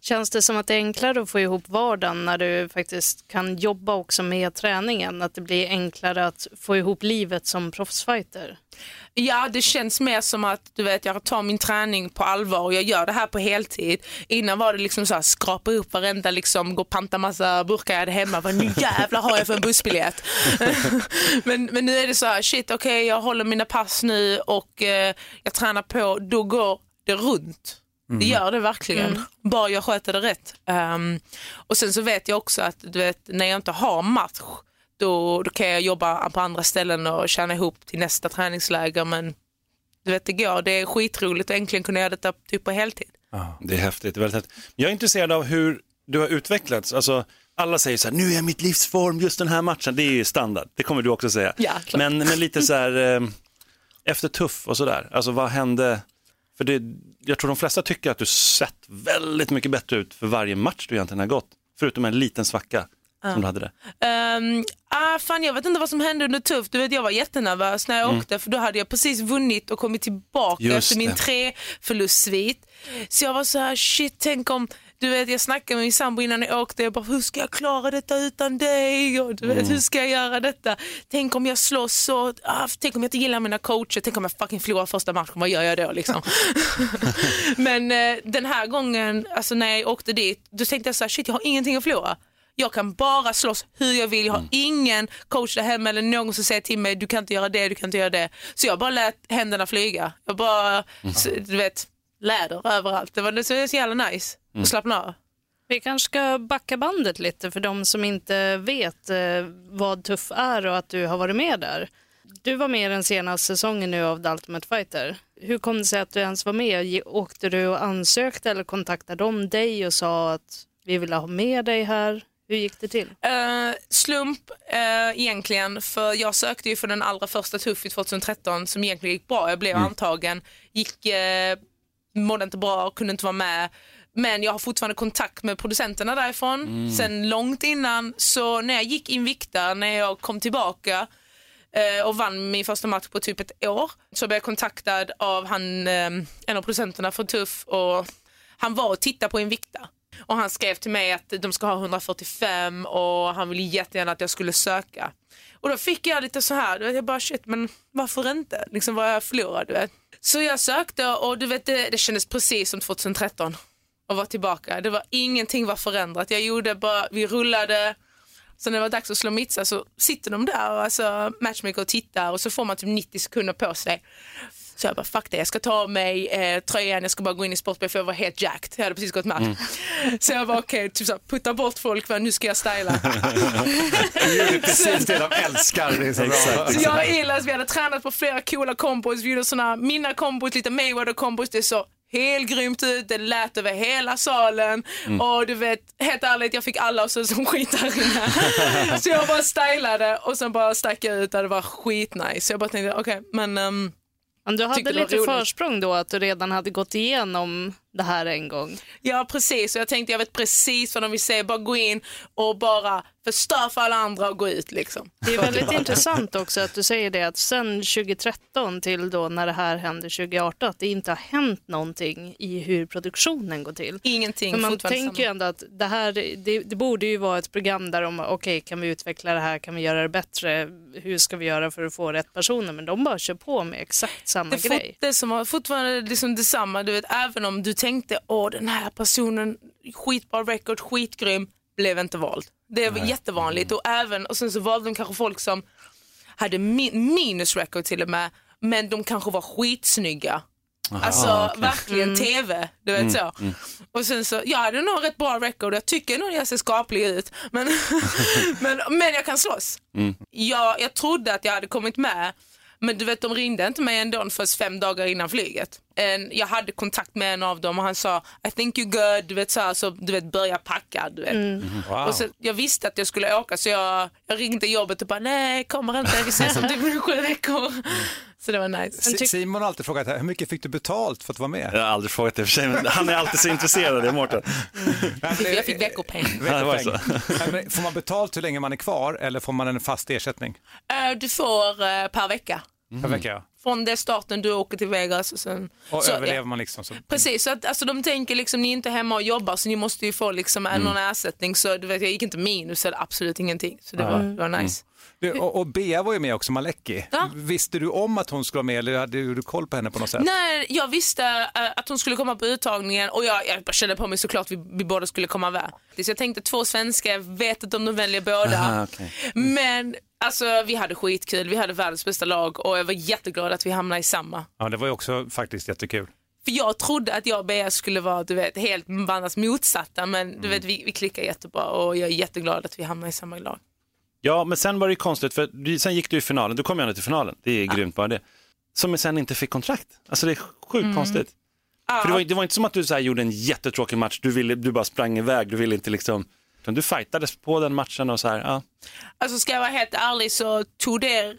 Känns det som att det är enklare att få ihop vardagen när du faktiskt kan jobba också med träningen? Att det blir enklare att få ihop livet som proffsfighter? Ja, det känns mer som att du vet, jag tar min träning på allvar och jag gör det här på heltid. Innan var det liksom så här, skrapa upp varenda, liksom, gå och panta massa burkar jag hade hemma. Vad nu jävlar har jag för en bussbiljett? men, men nu är det så här, shit okej jag håller mina pass nu och eh, jag tränar på, då går det runt. Det gör det verkligen, bara jag sköter det rätt. Ehm, och sen så vet jag också att du vet, när jag inte har match då, då kan jag jobba på andra ställen och tjäna ihop till nästa träningsläger. Men du vet, det går. Det är skitroligt att äntligen kunna göra detta typ på heltid. Det är häftigt. Det är väldigt häftigt. Jag är intresserad av hur du har utvecklats. Alltså, alla säger så här, nu är jag mitt livsform, just den här matchen. Det är ju standard, det kommer du också säga. Ja, men, men lite så här, eh, efter tuff och sådär, alltså vad hände? För det, jag tror de flesta tycker att du sett väldigt mycket bättre ut för varje match du egentligen har gått. Förutom en liten svacka som du hade det. Um, ah, fan, jag vet inte vad som hände under tuff. Du vet, jag var jättenervös när jag åkte för då hade jag precis vunnit och kommit tillbaka Just efter min det. tre förlustsvit. Så jag var så här, shit, tänk om du vet, jag snackade med min sambo innan jag åkte. Jag bara, hur ska jag klara detta utan dig? Och du vet, hur ska jag göra detta? Tänk om jag slår så, ah, tänk om jag inte gillar mina coacher, tänk om jag fucking förlorar första matchen, vad gör jag då liksom? Men eh, den här gången, alltså när jag åkte dit, då tänkte jag så här, shit jag har ingenting att förlora. Jag kan bara slåss hur jag vill. Jag har ingen coach där hemma eller någon som säger till mig du kan inte göra det, du kan inte göra det. Så jag bara lät händerna flyga. Jag bara, så, du vet, läder överallt. Det var det så så jävla nice. Och slappna av. Vi kanske ska backa bandet lite för de som inte vet eh, vad Tuff är och att du har varit med där. Du var med den senaste säsongen nu av The Ultimate Fighter. Hur kom det sig att du ens var med? Åkte du och ansökte eller kontaktade de dig och sa att vi vill ha med dig här? Hur gick det till? Eh, slump eh, egentligen, för jag sökte ju för den allra första Tuff i 2013 som egentligen gick bra. Jag blev antagen, gick, eh, mådde inte bra, kunde inte vara med. Men jag har fortfarande kontakt med producenterna därifrån sen långt innan. Så när jag gick Invicta, när jag kom tillbaka eh, och vann min första match på typ ett år så blev jag kontaktad av han, eh, en av producenterna för Tuff och han var och tittade på Invicta. Och han skrev till mig att de ska ha 145 och han ville jättegärna att jag skulle söka. Och då fick jag lite så här, jag bara shit men varför inte? Liksom vad jag förlorade du vet. Så jag sökte och du vet det, det kändes precis som 2013 att vara tillbaka. Det var ingenting var förändrat. Jag gjorde bara, vi rullade, så när det var dags att slå mitsa så sitter de där och alltså matchmaker och tittar och så får man typ 90 sekunder på sig. Så jag bara fuck det, jag ska ta av mig eh, tröjan, jag ska bara gå in i sportbil för jag var helt jacked. Jag hade precis gått match. Så jag var okej, typ så här, putta bort folk för nu ska jag styla. Det är precis det de älskar. Det är så bra. Så jag och Ilas, vi hade tränat på flera coola kombos, vi gjorde såna, mina kombos, lite Mayweather kombos, det så helt grymt ut, det lät över hela salen och du vet, helt ärligt jag fick alla ut som skitarringar. så jag bara stylade och sen bara stack jag ut och det var skitnice. Så jag bara tänkte okej men ehm, Men du hade var lite försprång då att du redan hade gått igenom det här en gång. Ja precis, och jag tänkte jag vet precis vad de vill säga, bara gå in och bara förstör för alla andra och gå ut liksom. Det är väldigt intressant också att du säger det att sen 2013 till då när det här hände 2018 att det inte har hänt någonting i hur produktionen går till. Ingenting, För man tänker ju ändå att det här, det, det borde ju vara ett program där de, okej kan vi utveckla det här, kan vi göra det bättre, hur ska vi göra för att få rätt personer? Men de bara kör på med exakt samma det, är grej. det som var fortfarande liksom detsamma, du vet, även om du tänkte åh den här personen, skitbra record, skitgrym, blev inte vald. Det var jättevanligt och även, och sen så valde de kanske folk som hade min, minus record till och med, men de kanske var skitsnygga. Alltså verkligen TV, du vet så. Och sen så, jag hade nog rätt bra record, jag tycker nog jag ser skaplig ut. Men, men, men jag kan slåss. Jag, jag trodde att jag hade kommit med, men du vet de ringde inte mig ändå först fem dagar innan flyget. En, jag hade kontakt med en av dem och han sa I think you're good, du vet så, här, så du vet börja packa. Du vet. Wow. Och så, jag visste att jag skulle åka så jag, jag ringde jobbet och bara nej kommer inte, vi ses om typ sju veckor. Så det var nice. Si- Simon har alltid frågat här, hur mycket fick du betalt för att vara med? Jag har aldrig frågat det i och för sig, men han är alltid så intresserad av det, Mårten. Jag fick veckopeng. Får man betalt hur länge man är kvar eller får man en fast ersättning Eh, Du får eh, per vecka. Per vecka? Från det starten du åker till Vegas och sen... Och så, överlever ja. man liksom? Så... Precis, så att, alltså, de tänker liksom ni är inte hemma och jobbar så ni måste ju få liksom en någon ersättning. Så du vet, jag gick inte minus eller absolut ingenting. Så det var, det var nice. Du, och, och Bea var ju med också, Maleki. Ja. Visste du om att hon skulle vara med eller hade du koll på henne på något sätt? Nej, jag visste eh, att hon skulle komma på uttagningen och jag, jag kände på mig såklart vi, vi båda skulle komma med. Så jag tänkte två svenskar, jag vet inte om de väljer båda. Aha, okej. Men alltså vi hade skitkul, vi hade världens bästa lag och jag var jätteglad att vi hamnade i samma. Ja, det var ju också faktiskt jättekul. För jag trodde att jag och Bea skulle vara du vet, helt varandras motsatta men du vet, vi, vi klickar jättebra och jag är jätteglad att vi hamnar i samma lag. Ja, men sen var det ju konstigt, för sen gick du i finalen, du kom ju ändå till finalen, det är grymt bara det. Som sen inte fick kontrakt. Alltså det är sjukt konstigt. För det var, det var inte som att du så gjorde en jättetråkig match, du, ville, du bara sprang iväg, du ville inte liksom, utan du fightades på den matchen och så här, ja. Alltså ska jag vara helt ärlig så tog det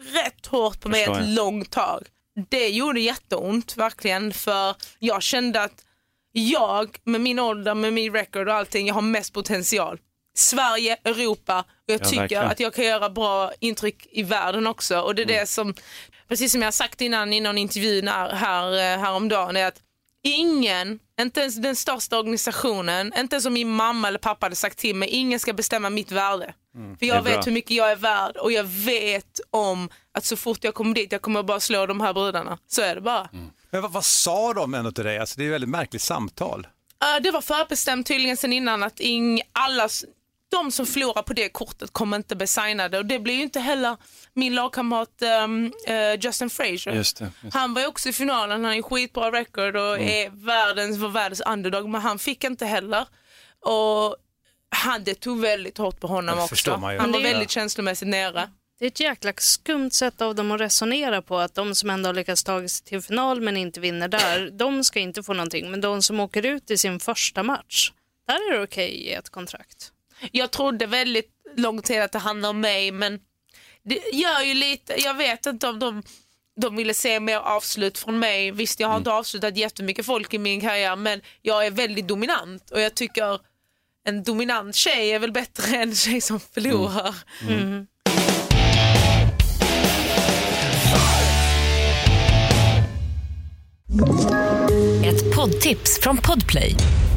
rätt hårt på mig Förstår ett jag. långt tag. Det gjorde jätteont verkligen för jag kände att jag med min ålder, med min record och allting, jag har mest potential. Sverige, Europa och jag Ja, tycker verkligen. att jag kan göra bra intryck i världen också och det är det som, precis som jag har sagt innan i någon intervju när, här, eh, häromdagen, är att ingen, inte ens den största organisationen, inte ens om min mamma eller pappa hade sagt till mig, ingen ska bestämma mitt värde. För Mm. är jag vet bra. hur mycket jag är värd och jag vet om att så fort jag kommer dit, jag kommer bara slå de här brudarna. Så är det bara. Men vad, vad sa de ändå till dig? Alltså, det är ett väldigt märkligt samtal. Uh, det var förbestämt tydligen sen innan att ing, alla, de som förlorar på det kortet kommer inte bli signade och det blir ju inte heller min lagkamrat um, eh, Justin Frazier. Just det, just Han var ju också i finalen, han har ju skitbra record och Mm. är världens, var världens underdog men han fick inte heller. Och han, det tog väldigt hårt på honom också. Han var väldigt känslomässigt nere. Det är ett jäkla skumt sätt av dem att resonera på att de som ändå har lyckats ta sig till final men inte vinner där, de ska inte få någonting. Men de som åker ut i sin första match, där är det okej i ett kontrakt. Jag trodde väldigt lång tid att det handlade om mig men det gör ju lite, jag vet inte om de, de ville se mer avslut från mig. Visst jag har inte avslutat jättemycket folk i min karriär men jag är väldigt dominant och jag tycker en dominant tjej är väl bättre än en tjej som förlorar. Ett poddtips från Podplay.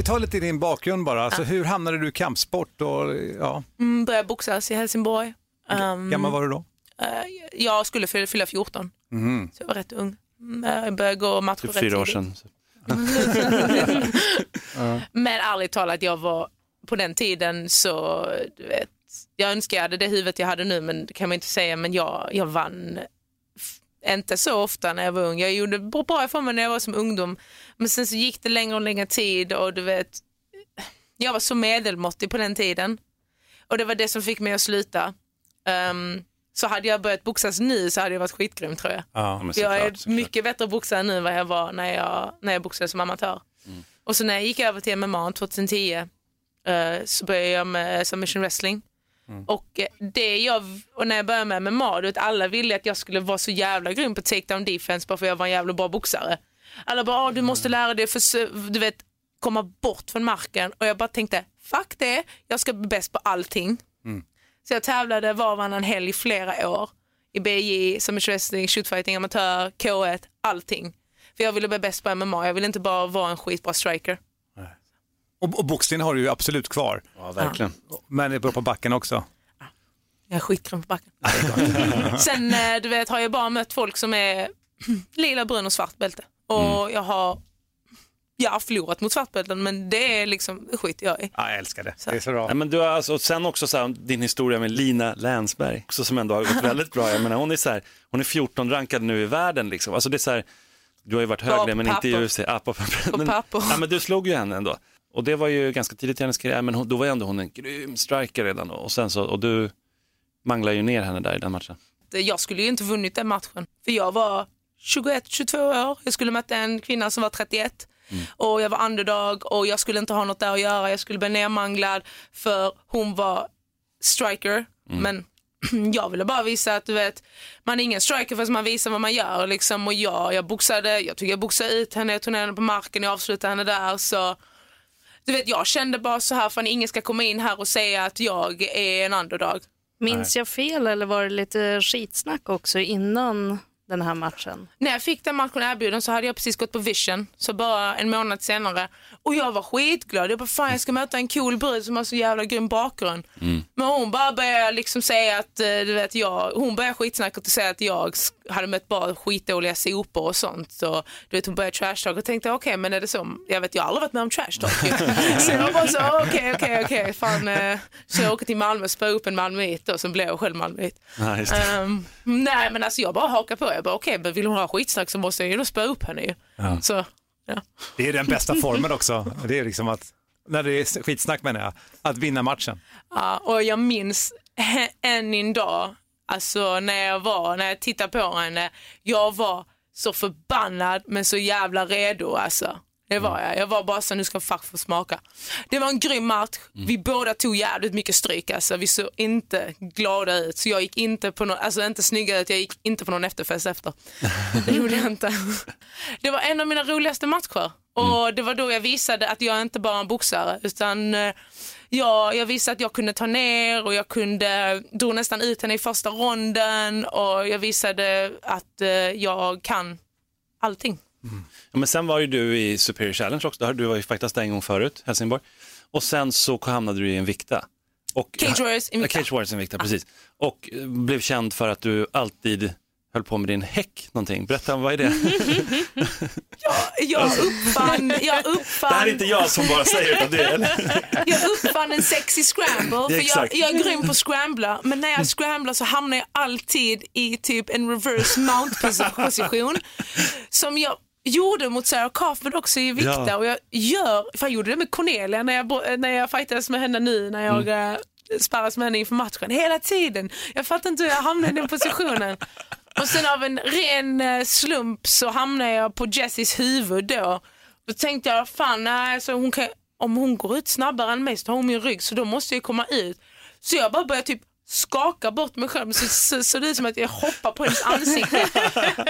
Vi ta lite i din bakgrund bara? Alltså, hur hamnade du i kampsport? Och, ja, Mm, började boxas i Helsingborg. Um, gammal var du då? eh, jag skulle fylla, fylla 14 Mhm. så jag var rätt ung. Mm, Jag började gå matcher Typ rätt fyra år sedan. Men ärligt talat, jag var på den tiden så, du vet, jag önskar jag hade det huvudet jag hade nu, men det kan man inte säga, men jag, jag vann inte så ofta när jag var ung. Jag gjorde bra ifrån mig när jag var som ungdom. Men sen så gick det längre och längre tid och du vet, jag var så medelmåttig på den tiden. Och det var det som fick mig att sluta. Um, så hade jag börjat boxas nu så hade jag varit skitgrym tror jag. Ja, jag är såklart, såklart. mycket bättre boxare nu än vad jag var när jag, när jag boxade som amatör. Mm. Och så när jag gick över till MMA 2010 eh, så började jag med submission wrestling. Mm. Och, eh, det jag, och när jag började med MMA, vet, alla ville att jag skulle vara så jävla grym på takedown defense bara för att jag var en jävla bra boxare. Alla bara, "Ah, du måste Mm. lära dig för, du vet, komma bort från marken. Och jag bara tänkte, fuck det, jag ska bli bäst på allting. Mm. Så jag tävlade var och varannan helg i flera år. I BJ, submission wrestling, shootfighting, amatör, K1, allting. För jag ville bli bäst på MMA, jag ville inte bara vara en skitbra striker. Och, och boxningen har du ju absolut kvar. Ja, verkligen. Men det är bra på backen också. Jag är skitgrym på backen. Sen eh, du vet, har jag bara mött folk som är lila, brun och svart bälte. Och jag har jag har förlorat mot svartbälten men det är liksom skiter jag i. Ja, jag älskar det. Det är så bra. Nej, men du har alltså, och sen också så här, din historia med Lina Länsberg, också som ändå har gått väldigt bra. Jag menar, hon är så här, hon är 14 rankad nu i världen liksom. Alltså det är så här, du har ju varit högre men inte i. UFC. Ah, på, På men, ja, men du slog ju henne ändå. Och det var ju ganska tidigt i hennes karriär, men hon, då var ju ändå hon en grym striker redan då. Och, sen så, och du manglade ju ner henne där i den matchen. Jag skulle ju inte vunnit den matchen för jag var 21-22 år. Jag skulle möta en kvinna som var 31 och jag var underdog och jag skulle inte ha något där att göra. Jag skulle bli nermanglad för hon var striker. Men jag ville bara visa att du vet, man är ingen striker förrän man visar vad man gör. Liksom. Och jag, jag boxade, jag tycker jag boxade ut henne, jag tog ner henne på marken, jag avslutade henne där. Så du vet, jag kände bara så här, för ingen ska komma in här och säga att jag är en underdog. Minns jag fel eller var det lite skitsnack också innan den här matchen? När jag fick den matchen erbjuden så hade jag precis gått på Vision, så bara en månad senare. Och jag var skitglad. Jag bara, fan jag ska möta en cool brud som har så jävla grym bakgrund. Men hon bara började liksom säga att, eh, du vet jag, hon började skitsnacka och säga att jag hade mött bara skitdåliga sopor och sånt. Så du vet hon började trashtalk och tänkte okej men är det så? Jag vet jag har aldrig varit med om trashtalk. så jag bara så okej okej okej fan. eh, Så jag åker till Malmö och spöar upp en malmöit och så blev jag själv malmöit. Ja, just det. Ehm, nej men alltså jag bara hakar på. Jag bara okej men vill hon ha skitsnack så måste jag ju då spöa upp henne ju. Så, ja. Det är den bästa formen också. Det är liksom att, när det är skitsnack menar jag, att vinna matchen. Ja, och jag minns än en dag, alltså när jag var, när jag tittade på henne, jag var så förbannad men så jävla redo alltså. Det var jag. Jag var bara så nu ska fuck få smaka. Det var en grym match. Vi båda tog jävligt mycket stryk alltså. Vi såg inte glada ut. Så jag gick inte på någon, alltså inte snygga ut, jag gick inte på någon efterfest efter. Det gjorde jag inte. Det var en av mina roligaste matcher. Och det var då jag visade att jag inte bara är en boxare utan eh, jag, visade att jag kunde ta ner och jag kunde, drog nästan ut henne i första ronden och jag visade att eh, jag kan allting. Ja, men sen var ju du i Superior Challenge också, du var ju faktiskt där en gång förut, Helsingborg. Och sen så hamnade du i en vikta. Och, Cage Warriors i en Ja, vikta. Cage Warriors i en vikta, precis. Och eh, blev känd för att du alltid höll på med din häck någonting. Berätta, vad är det? Jag uppfann, jag uppfann, Det här är inte jag som bara säger utan det. Jag uppfann en sexy scramble. För jag, jag är grym på att scrambla, men när jag scramblar så hamnar jag alltid i typ en reverse mount position som jag gjorde mot Sarah Kaufman också i vikta Ja. och jag gör, för jag gjorde det med Cornelia när jag, när jag fightades med henne nu när jag mm. sparras med henne inför matchen. Hela tiden. Jag fattar inte hur jag hamnade i den positionen. Och sen av en ren eh, slump så hamnade jag på Jessies huvud då. Då tänkte jag, fan nej, alltså hon kan, om hon går ut snabbare än mig så har hon min rygg så då måste jag komma ut. Så jag bara började typ skaka bort mig själv så så såg det ut som att jag hoppar på hennes ansikte.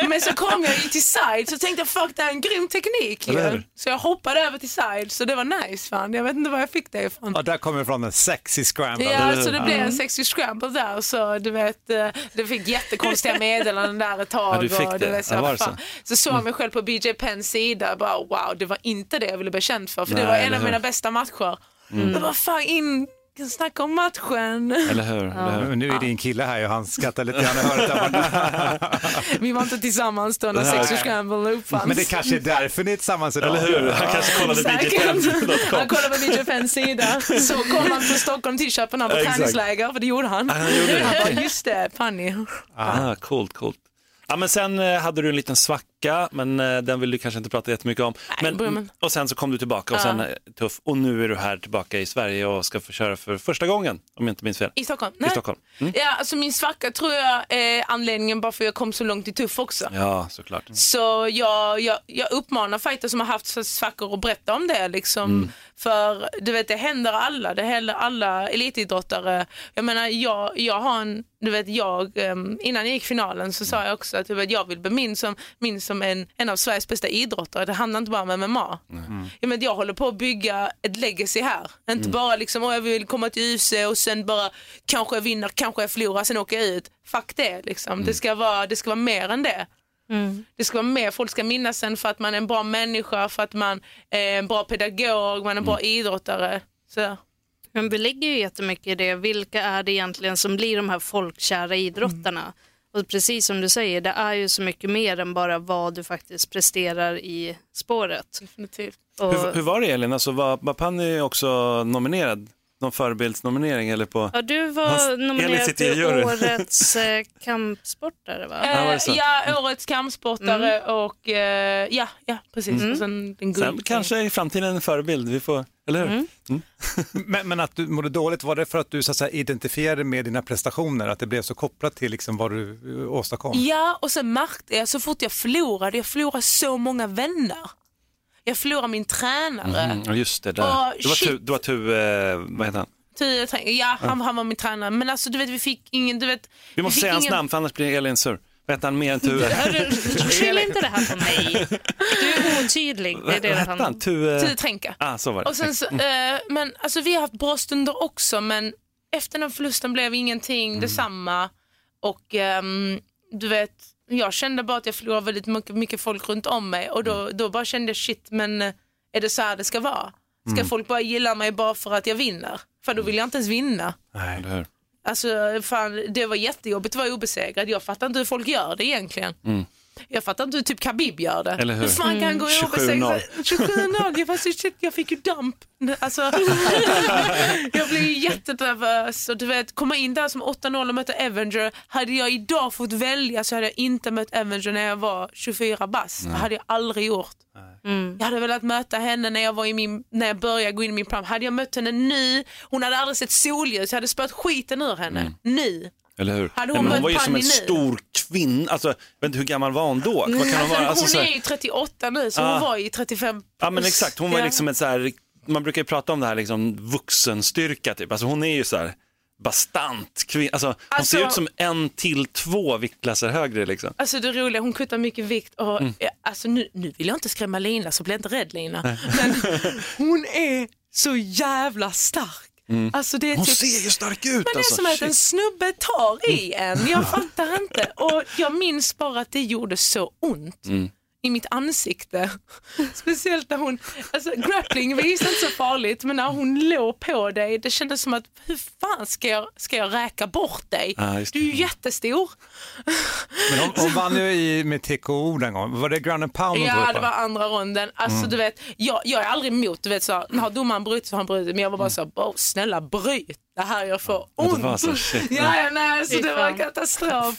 Men så kom jag ju till side så tänkte jag fuck det här är en grym teknik ju. Så jag hoppade över till side så det var nice fan. Jag vet inte var jag fick det ifrån. Ja, där kommer ifrån en sexy scramble. Ja, så det blev en sexy scramble där så du vet, eh, det fick jättekonstiga meddelanden där ett tag. Ja, du fick och, det. vet, så, Ja, var det så? så såg jag mig själv på BJ Penns sida bara wow, det var inte det jag ville bli känd för. För det Nej, var en av mina bästa matcher. Jag bara fan in, snacka om matchen. Eller hur? Eller hur? Nu är din kille här och han skrattar lite grann borta. Vi var inte tillsammans då när sexy scramble uppfanns. Men det kanske är därför ni är tillsammans idag. Eller hur? Han kanske kollade bjpen.com. Han kollade på BJ Penns sida. Så kom han från Stockholm till Köpenhamn på träningsläger, för det gjorde han. han gjorde det. Han bara, just det, Fanny. Ah, coolt, coolt. Ja, men sen eh, hade du en liten svacka, men eh, den vill du kanske inte prata jättemycket om. Men, börjar man- och sen så kom du tillbaka och Ja. sen eh, tuff. Och nu är du här tillbaka i Sverige och ska få köra för första gången, om jag inte minns fel. I Stockholm? I Stockholm. Mm. Ja, alltså min svacka tror jag är anledningen bara för att jag kom så långt i tuff också. Ja, såklart. Så jag, jag, jag uppmanar fighter som har haft så svackor att berätta om det. Liksom. Mm. För du vet, det händer alla. Det händer alla elitidrottare. Jag menar, jag, jag har en, du vet, jag, em, innan jag gick finalen så sa jag också att du vet, jag vill bli minns som, minns som en, en av Sveriges bästa idrottare. Det handlar inte bara om MMA. Jag, menar, jag håller på att bygga ett legacy här. Inte Mm. bara liksom, jag vill komma till UFC och sen bara kanske jag vinner, kanske jag förlorar, sen åker jag ut. Fuck det, liksom. Mm. det, ska vara, det ska vara mer än det. Det ska vara mer, folk ska minnas en för att man är en bra människa, för att man är en bra pedagog, man är en bra idrottare. Så. Men vi ligger ju jättemycket i det. Vilka är det egentligen som blir de här folkkära idrottarna? Och precis som du säger, det är ju så mycket mer än bara vad du faktiskt presterar i spåret. Definitivt. Och, Hur, hur var det Elin? Alltså, var, var Panny också nominerad? Någon förebildsnominering eller på? ja, du Hans- var Elin nominerad till årets eh, kampsportare va? Ja, Eh, så? ja, årets kampsportare och eh, ja, ja, precis. Mm. Och sen den Sen guld. kanske i framtiden en förebild, vi får, eller hur? Mm. Men, men att du mådde dåligt, var det för att du så att säga, identifierade med dina prestationer? Att det blev så kopplat till liksom, vad du eh, åstadkom? Ja, och sen märkte jag så fort jag förlorade, jag förlorade så många vänner. Jag förlorade min tränare. Mm, just det, där. Åh, det var shit. tu, det var tu eh, vad heter han? Ja, han, han var min tränare. Men alltså du vet, vi fick ingen, du vet. Vi måste fick säga hans ingen... namn för annars blir Elin sur. Vad heter han mer än Tue? Skyll inte det här på mig. Du är otydlig. Det är Vad det det hette han? om. Tue? Tue Tränka. Ah, så var det. Och sen så, eh, men alltså vi har haft bra stunder också men efter den förlusten blev ingenting Mm. detsamma och ehm, du vet jag kände bara att jag förlorade väldigt mycket, mycket folk runt om mig och Mm. då, då bara kände jag shit men eh, är det så här det ska vara? Ska Mm. folk bara gilla mig bara för att jag vinner? För då vill jag inte ens vinna. Nej, eller hur? Alltså fan, det var jättejobbigt att vara obesegrad. Jag fattar inte hur folk gör det egentligen. Mm. Jag fattar inte hur typ Khabib gör det. Eller hur? fan kan han gå 27-0. obesegrad? 27-0. Jag, fast, shit, jag fick ju damp. Alltså, jag blev ju jättenervös. Och du vet, komma in där som 8-0 och möta Avenger. Hade jag idag fått välja så hade jag inte mött Avenger när jag var 24 bast. Det hade jag aldrig gjort. Jag hade velat möta henne när jag, var i min, när jag började gå in i min plan. Hade jag mött henne nu, hon hade aldrig sett solljus, jag hade spöat skiten ur henne. Nu. Eller hur? Hade Nej, hon men hon var ju som en nu? stor kvinna. Alltså, jag vet inte hur gammal var hon då? Kan hon Alltså, vara? Alltså, hon är ju 38 nu så Ah. hon var ju 35 Ja men exakt, hon var Ja. liksom ett så här, man brukar ju prata om det här liksom vuxenstyrka typ, alltså hon är ju så här bastant kvinna, alltså, hon Alltså- ser ut som en till två viktklasser högre liksom. Alltså det roliga, hon kuttar mycket vikt och Mm. eh, alltså nu, nu vill jag inte skrämma Lina så bli inte rädd Lina. Men hon är så jävla stark. Alltså det är Mm. Hon typ, ser ju stark ut Men det är alltså. som att en Shit. Mm. snubbe tar i en, jag fattar inte. Och jag minns bara att det gjorde så ont. Mm. I mitt ansikte. Speciellt när hon, alltså grappling var inte så farligt men när hon låg på dig det kändes som att hur fan ska jag, ska jag räka bort dig? Det. du är ju jättestor. Men hon, hon vann ju i, med TKO den gången. Var det ground and pound Ja det va? var andra ronden. Alltså Mm. du vet, jag, jag är aldrig emot, du vet så, har domaren brutit så har han brutit men jag var bara så, oh, snälla bryt. Det här jag får Ja, det ont. var så, shit. ja, ja, nej, så det var katastrof.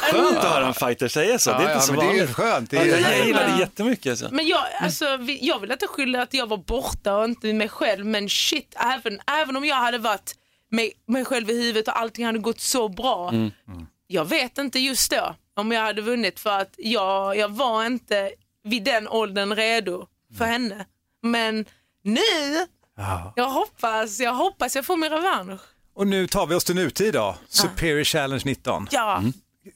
Skönt att höra en fighter säga så, det är inte ja, så men det är vanligt. skönt. Det Ja, är- jag gillar det jättemycket. Alltså. Men jag, alltså, vi- jag vill inte skylla att jag var borta och inte mig själv men shit, även, även om jag hade varit mig, mig själv i huvudet och allting hade gått så bra. Mm. Jag vet inte just då om jag hade vunnit för att jag, jag var inte vid den åldern redo för henne. Men nu, Ja. jag hoppas, jag hoppas jag får min revansch. Och nu tar vi oss till nutid då. Superior Challenge 19. Ja.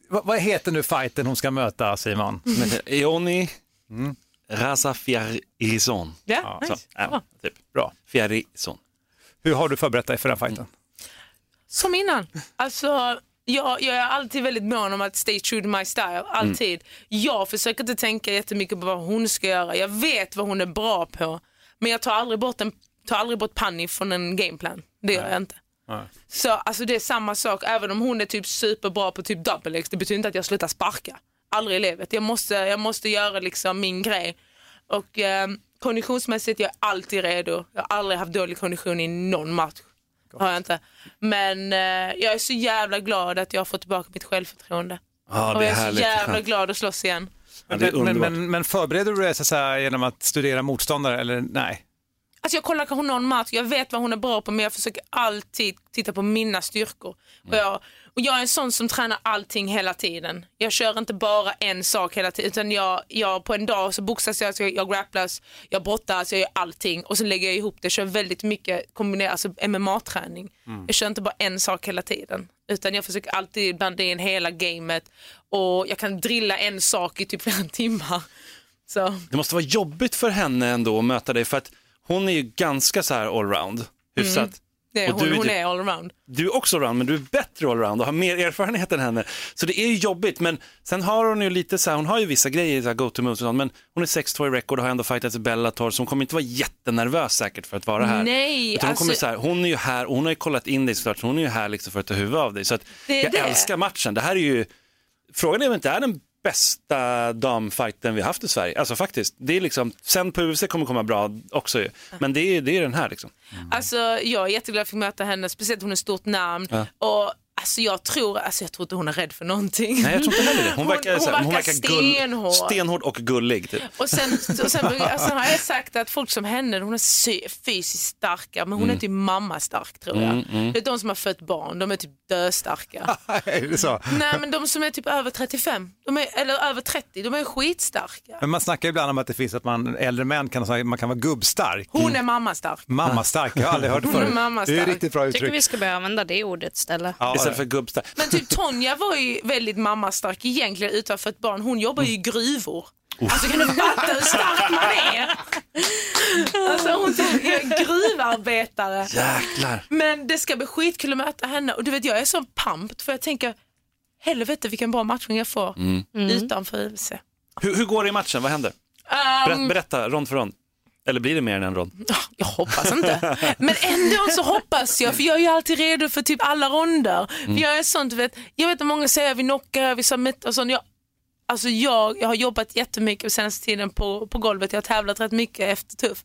Va, vad heter nu fighten hon ska möta Simon? Heter Eoni Razafiarison. Ja, så, nice. ja, Bra. typ. Bra. Fiarison. Hur har du förberett dig för den fighten? Som innan. Alltså, jag, jag är alltid väldigt mån om att stay true to my style. Alltid. Jag försöker inte tänka jättemycket på vad hon ska göra. Jag vet vad hon är bra på. Men jag tar aldrig bort, en, tar aldrig bort Panny från en gameplan. Det gör jag inte. Så alltså, det är samma sak. Även om hon är typ superbra på typ double X, det betyder inte att jag slutar sparka. Aldrig i livet. Jag måste, jag måste göra liksom min grej. Och eh, konditionsmässigt jag är alltid redo. Jag har aldrig haft dålig kondition i någon match. Har jag inte. Men eh, jag är så jävla glad att jag har fått tillbaka mitt självförtroende. Ja, och jag är är så härligt. jävla glad att slåss igen. Ja, Men, men, men, förbereder du dig så genom att studera motståndare eller nej? Alltså jag kollar kanske någon match, jag vet vad hon är bra på men jag försöker alltid titta på mina styrkor. Och, jag, och jag är en sån som tränar allting hela tiden. Jag kör inte bara en sak hela tiden utan jag, jag på en dag så boxas jag, så jag, jag grapplas, jag brottas, jag gör allting och så lägger jag ihop det. Jag kör väldigt mycket kombinerat, alltså MMA-träning. Jag kör inte bara en sak hela tiden utan jag försöker alltid blanda in hela gamet och jag kan drilla en sak i typ flera timmar. Så. Det måste vara jobbigt för henne ändå att möta dig för att hon är ju ganska så här allround. Hyfsat. Mm. Det, Och hon, du är hon är allround. Du är också allround men du är bättre allround och har mer erfarenhet än henne. Så det är ju jobbigt men sen har hon ju lite så här, hon har ju vissa grejer, så här go-to moves och sånt, men hon är 6-2 i record och har ändå fightats i Bellator så hon kommer inte vara jättenervös säkert för att vara här. Nej, Utan hon, kommer alltså- så här, hon är ju här och hon har ju kollat in dig såklart så hon är ju här liksom för att ta huvudet av dig. Så att jag det. älskar matchen. Det här är ju, frågan är om inte är den bästa damfighten vi har haft i Sverige. Alltså faktiskt, det är liksom, sen på UFC kommer komma bra också ju. Men det är, det är den här liksom. Alltså, jag är jätteglad att jag fick möta henne, speciellt hon är ett stort namn. Ja. Och Alltså jag tror, alltså jag tror inte hon är rädd för någonting. Nej jag tror inte heller det. Hon verkar, här- hon verkar gull- stenhård. stenhård och gullig. Typ. Och sen, och sen, alltså, har jag sagt att folk som henne, hon är fysiskt starka men hon Mm. är typ mamma stark tror jag. Mm, mm. Det är de som har fött barn, de är typ döstarka. är det så? Nej men de som är typ över 35, de är, eller över 30, de är skitstarka. Men man snackar ibland om att det finns att man, äldre män kan, man kan vara gubbstark. Hon är mammastark. Mammastark, jag har aldrig hört det Hon är förut. mammastark. Det är riktigt bra Jag tycker uttryck. vi ska börja använda det ordet istället. Ja, Istället för gubbstark. Men typ Tonja var ju väldigt mammastark egentligen utanför ett barn. Hon jobbar ju i gruvor. Alltså kan du fatta hur stark man är? Alltså hon är gruvarbetare. Jäklar. Men det ska bli skitkul att möta henne och du vet jag är så pumped för jag tänker helvete vilken bra matchning jag får Mm. utanför UFC. Hur, hur går det i matchen? Vad händer? Um, Berätta, berätta rond för rond. Eller blir det mer än en rond? Jag hoppas inte. Men ändå så hoppas jag, för jag är ju alltid redo för typ alla ronder. Mm. För jag är sånt, vet, jag vet att många säger vi knockar, vi submit och sånt. Jag, alltså jag, jag har jobbat jättemycket på senaste tiden på, på golvet, jag har tävlat rätt mycket efter tuff.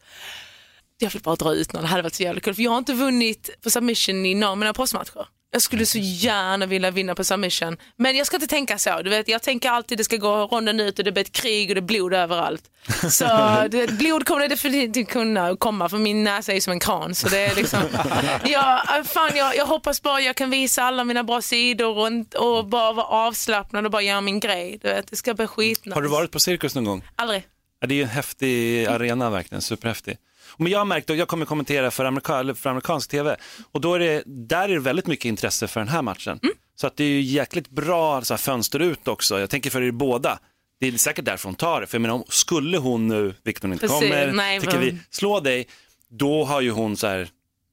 Jag vill bara dra ut någon, det hade varit så jävla kul. För jag har inte vunnit på submission i någon av mina postmatcher. Jag skulle så gärna vilja vinna på submission. Men jag ska inte tänka så. Du vet, jag tänker alltid det ska gå ronden ut och det blir ett krig och det är blod överallt. Så du vet, blod kommer det definitivt kunna komma för min näsa är som en kran. Så det är liksom, ja, fan, jag, jag hoppas bara jag kan visa alla mina bra sidor och, och bara vara avslappnad och bara göra min grej. Du vet, det ska bli skitnice. Har du varit på cirkus någon gång? Aldrig. Ja, det är ju en häftig arena verkligen, superhäftig. Men jag har märkt, och jag kommer kommentera för, amerika, för amerikansk tv, och då är det, där är det väldigt mycket intresse för den här matchen. Så att det är ju jäkligt bra så här, fönster ut också, jag tänker för er båda. Det är säkert därför hon tar det, för jag menar, skulle hon nu, vilket hon inte Precis, kommer, nej, tycker vi, slå dig, då har ju hon så här,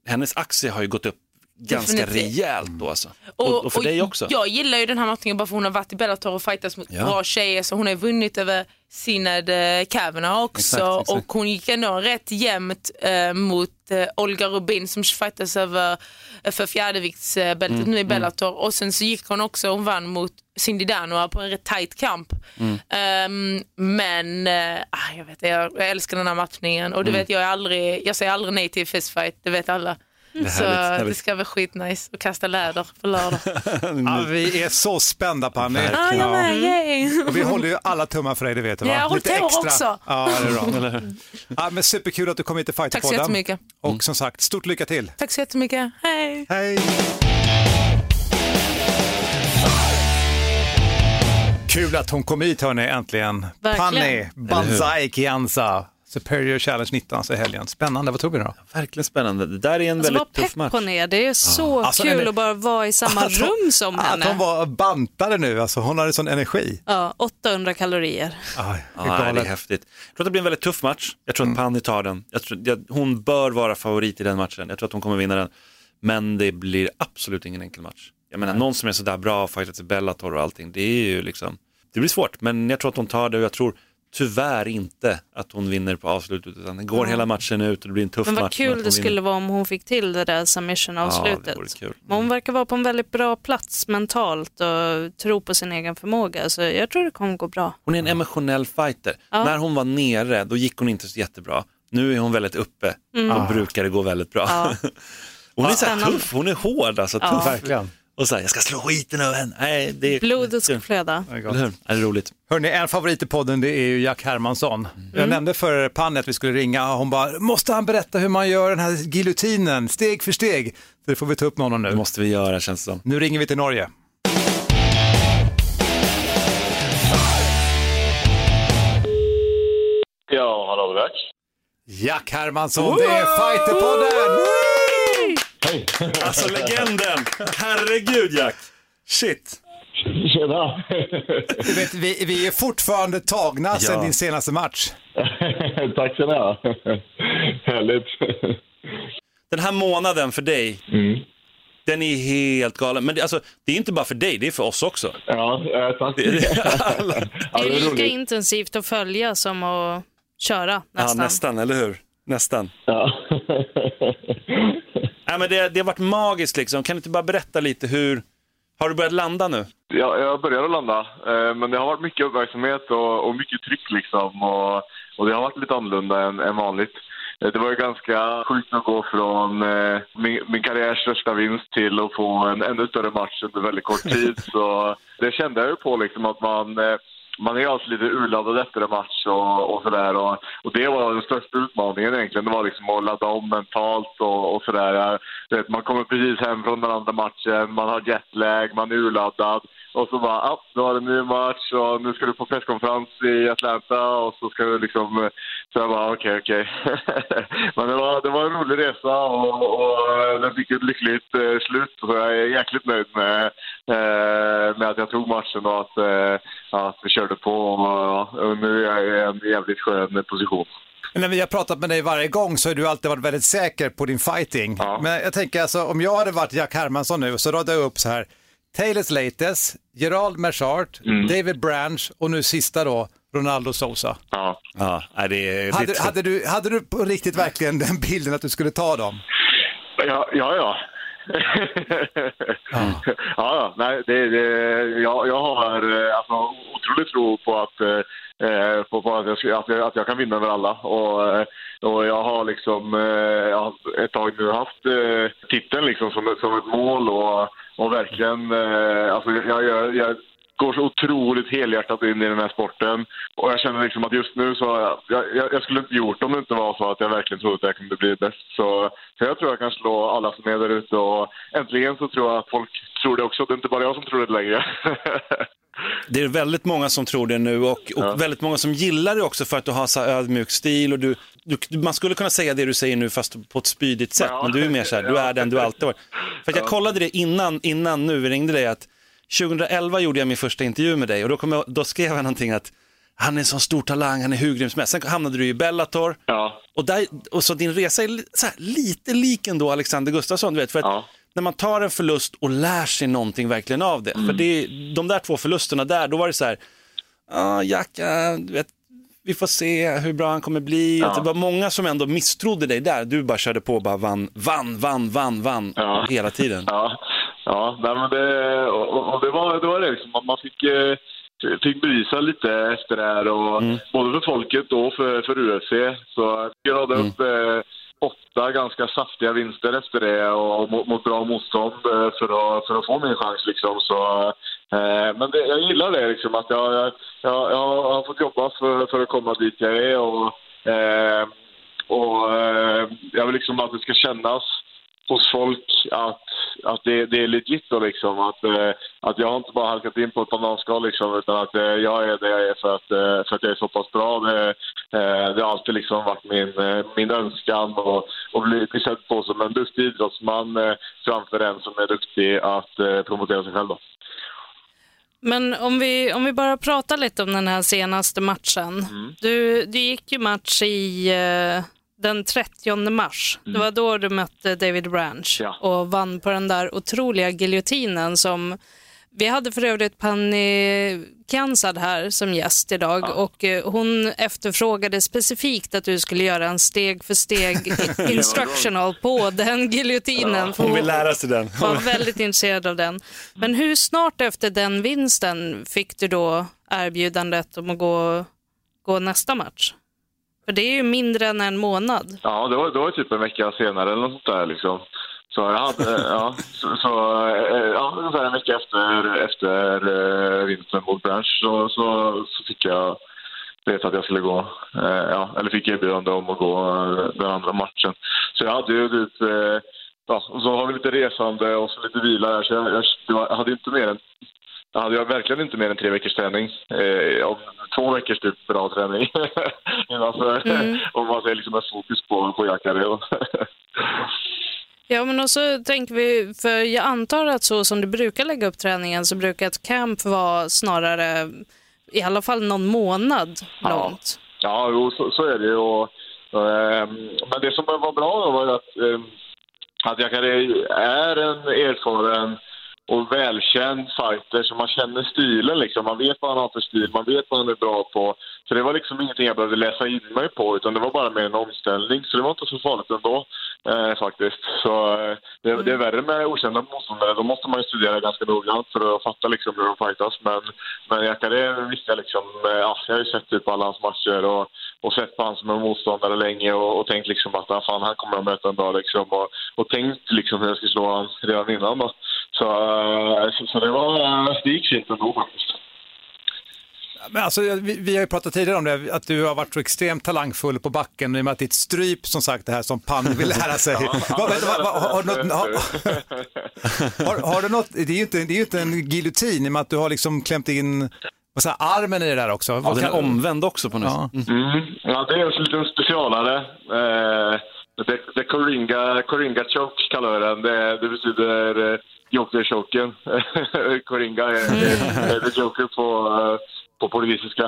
hennes aktie har ju gått upp ganska Definitivt. rejält då alltså. Och, och för dig också. Jag gillar ju den här matchningen bara för hon har varit i Bellator och fightats mot Ja. bra tjejer så hon har vunnit över Sinad eh, Kavanagh också Exakt, exakt. och hon gick ändå rätt jämnt eh, mot eh, Olga Rubin som fightas över för fjärdeviktsbältet Mm, nu i mm. Bellator och sen så gick hon också, hon vann mot Cindy Danoa på en rätt tight kamp. Mm. Ehm, men ah, jag, vet, jag, jag älskar den här matchningen och du Mm. vet jag är aldrig, jag säger aldrig nej till fistfight, det vet alla. Det så härligt, det ska bli skitnice att kasta läder på lördag. Ja, vi är så spända på Annie. Ja. Och vi håller ju alla tummar för dig, det vet du va? Ja, jag hållit tår också. Ja, det är bra. Ja, men superkul att du kom hit till Tack så Fighterpodden. jättemycket. Och som sagt, stort lycka till. Tack så jättemycket. Hej. Hej. Kul att hon kom hit hörni, äntligen. Verkligen. Panni? Banzai Kianza, Superior Challenge 19 alltså i helgen. Spännande, vad tror vi då? Verkligen spännande. Det där är en Alltså väldigt tuff pepp match. på ner, det är så Alltså, kul en- att bara vara i samma Att hon- rum som Att henne. hon var bantade nu, alltså hon hade sån energi. Ja, 800 kalorier. Ja, det är galet. häftigt. Jag tror att det blir en väldigt tuff match. Jag tror att Panni tar den. Jag tror, jag, hon bör vara favorit i den matchen. Jag tror att hon kommer vinna den. Men det blir absolut ingen enkel match. Jag menar, någon som är sådär bra, fightat i Bellator och allting, det är ju liksom, det blir svårt. Men jag tror att hon tar det och jag tror tyvärr inte att hon vinner på avslutet. Utan det går Ja. hela matchen ut och det blir en tuff Men match. vad att kul det vinner. skulle vara om hon fick till det där submission-avslutet. Ja. Men hon verkar vara på en väldigt bra plats mentalt och tro på sin egen förmåga. Så jag tror det kommer gå bra. Hon är en emotionell fighter. Ja. När hon var nere, då gick hon inte så jättebra. Nu är hon väldigt uppe Mm. och brukar det gå väldigt bra. Ja. Hon är Ja, så tuff, hon är hård alltså. Ja. Tuff. Verkligen. Och så här, jag ska slå skiten ur henne. Nej, det är... Blodet ska flöda. Eller hur? Det är roligt. Hörni, en favorit i podden det är ju Jack Hermansson. Jag Mm. nämnde för Panne att vi skulle ringa. Hon bara, måste han berätta hur man gör den här giljotinen steg för steg? Så det får vi ta upp med honom nu. Det måste vi göra känns det som. Nu ringer vi till Norge. Ja, hallå det är Jack. Jack Hermansson, det är Fighterpodden! Hej! Alltså legenden! Herregud Jack! Shit! Tjena! Du vet, vi, vi är fortfarande tagna Ja. sedan din senaste match. Tack ska ni ha. Härligt. Den här månaden för dig, den är helt galen. Men det, alltså, det är inte bara för dig, det är för oss också. Ja, tack. Det, det, alla, Det är lika intensivt att följa som att köra ja, nästan. nästan, eller hur? Nästan. Ja. Nej, men det, det har varit magiskt liksom. Kan du inte bara berätta lite hur... Har du börjat landa nu? Ja, jag börjar att landa, eh, men det har varit mycket uppmärksamhet och, och mycket tryck liksom. Och, och det har varit lite annorlunda än, än vanligt. Eh, Det var ju ganska sjukt att gå från eh, min, min karriärs största vinst till att få en ännu större match under väldigt kort tid. Så det kände jag ju på liksom att man, eh, man är alltid lite urladdad efter en match och, och sådär. Och, och det var den största utmaningen egentligen. Det var liksom att ladda om mentalt och, och sådär. Man kommer precis hem från den andra matchen, man har jetlag, man är urladdad. Och så bara, ah, då har du en ny match och nu ska du på presskonferens i Atlanta och så ska du liksom... eh, Så jag bara, okej, okej. Men det var, det var en rolig resa och, och den fick ett lyckligt eh, slut. Så jag är jäkligt nöjd med, eh, med att jag tog matchen och att, eh, att vi körde på. Och, nu är jag i en jävligt skön position. Men när vi har pratat med dig varje gång så har du alltid varit väldigt säker på din fighting. Men jag tänker alltså, om jag hade varit Jack Hermansson nu så radade jag upp så här, Taylor Slates, Gerald Merchart, David Branch och nu sista då, Ronaldo Sousa. Ja. Ja, det är... Hade, det, hade, du, hade du på riktigt verkligen den bilden att du skulle ta dem? Ja, ja. ja ja, ja. Nej, det, det, jag, jag har eh, alltså, otroligt tro på att, eh, eh på, på att, jag, att, jag, att jag kan vinna över alla. Och, eh, och jag har liksom eh, ett tag nu haft eh, titeln liksom som, som ett mål och, och verkligen, eh, alltså jag, jag, jag går så otroligt helhjärtat in i den här sporten. Och jag känner liksom att just nu så, jag, jag, jag skulle inte gjort om det inte var så att jag verkligen trodde att jag kunde bli bäst. Så, så jag tror jag kan slå alla som är där ute och äntligen så tror jag att folk tror det också. Det är inte bara jag som tror det längre. det är väldigt många som tror det nu och, och väldigt många som gillar det också för att du har så här ödmjuk stil och du, du, man skulle kunna säga det du säger nu fast på ett spydigt sätt, men du är mer så här, du är den du alltid varit. För jag kollade det innan, innan nu vi ringde dig att 2011 gjorde jag min första intervju med dig och då, jag, då skrev jag någonting att han är en sån stor talang, han är hur grym som helst. Sen hamnade du i Bellator. Och, där, och så din resa är här, lite lik ändå Alexander Gustafsson, du vet. För att när man tar en förlust och lär sig någonting verkligen av det. För det, de där två förlusterna där, då var det så här, ja, Jack, du vet, vi får se hur bra han kommer bli. Ja. Det var många som ändå misstrodde dig där. Du bara körde på och bara vann, vann, vann, vann, vann hela tiden. Ja, ja nej, men det, och, och det var det, var det liksom, man fick, eh, fick bevisa lite efter det här. Och, Både för folket och för, för UFC. Så jag hade upp eh, åtta ganska saftiga vinster efter det och mot, mot bra motstånd eh, för att, för att få min chans. Liksom. Så, eh, men det, jag gillar det, liksom, att jag, jag, jag, jag har fått jobba för, för att komma dit jag är. Och, eh, och eh, jag vill liksom att det ska kännas hos folk att, att det, det är legit då liksom. Att, eh, att jag har inte bara halkat in på ett bananskal liksom utan att eh, jag är det jag är för att, eh, för att jag är så pass bra. Det, det har alltid liksom varit min, min önskan och, och bli, bli sedd på som en duktig idrottsman framför en som är duktig att promotera sig själv då. Men om vi, om vi bara pratar lite om den här senaste matchen. Mm. Du, du gick ju match i den 30 mars. Det var då du mötte David Branch och vann på den där otroliga giljotinen som vi hade för övrigt Panny Kansad här som gäst idag och eh, hon efterfrågade specifikt att du skulle göra en steg för steg instructional på den giljotinen. för Hon vill lära sig den. var väldigt intresserad av den. Men hur snart efter den vinsten fick du då erbjudandet om att gå, gå nästa match? För det är ju mindre än en månad. Ja, det var, det var typ en vecka senare eller något sånt där liksom. Så jag hade, eh, ja, så, så eh, ja, ungefär en vecka efter, efter vintern vinsten mot Branch så, så, så fick jag veta att jag skulle gå, ja, eller fick erbjudande om att gå den andra matchen. Så jag hade ju dit... ja, och så har vi lite resande och så lite vila där, så jag, jag, jag hade ju inte mer än jag hade ju verkligen inte mer än tre veckors träning. Eh, två veckors typ bra träning. alltså, Mm. Om man säger liksom ett fokus på, på Jackareo. Ja, men också tänker vi, för jag antar att så som du brukar lägga upp träningen så brukar ett camp vara snarare i alla fall någon månad långt. Ja, jo, så, så är det. Och, ehm, men det som var bra då var att, um, att Jacare är en erfaren och välkänd fighter så man känner stilen liksom. Man vet vad han har för stil, man vet vad han är bra på. Så det var liksom ingenting jag behövde läsa in mig på utan det var bara mer en omställning. Så det var inte så farligt ändå eh, faktiskt. Så eh, det, det är värre med okända motståndare. Då måste man ju studera ganska noggrant för att fatta liksom hur de fightas. Men, men Jacare eh, visste jag liksom, eh, alltså, jag har ju sett typ alla hans matcher och, och sett på han som en motståndare länge och, och tänkt liksom att ah, fan, han kommer jag möta en dag liksom. Och, och tänkt liksom hur jag ska slå honom redan innan då. Så, eh, så, så det var, eh, fint ändå faktiskt. Men alltså, vi, vi har ju pratat tidigare om det, att du har varit så extremt talangfull på backen i och med att ditt stryp, som sagt, det här som Pan vill lära sig. Har, du något, har, har, har du något, det är ju inte, det är ju inte en giljotin i och med att du har liksom klämt in vad säger, armen i det där också. Ja, Vad den är kan- omvänd också på något Ja. sätt. Mm. Ja, det är en liten specialare. Eh, det, det Coringa, Coringa choke kallar vi den. Det, det betyder eh, joker-choken. Coringa är, är, är the joker på, eh, på portugisiska.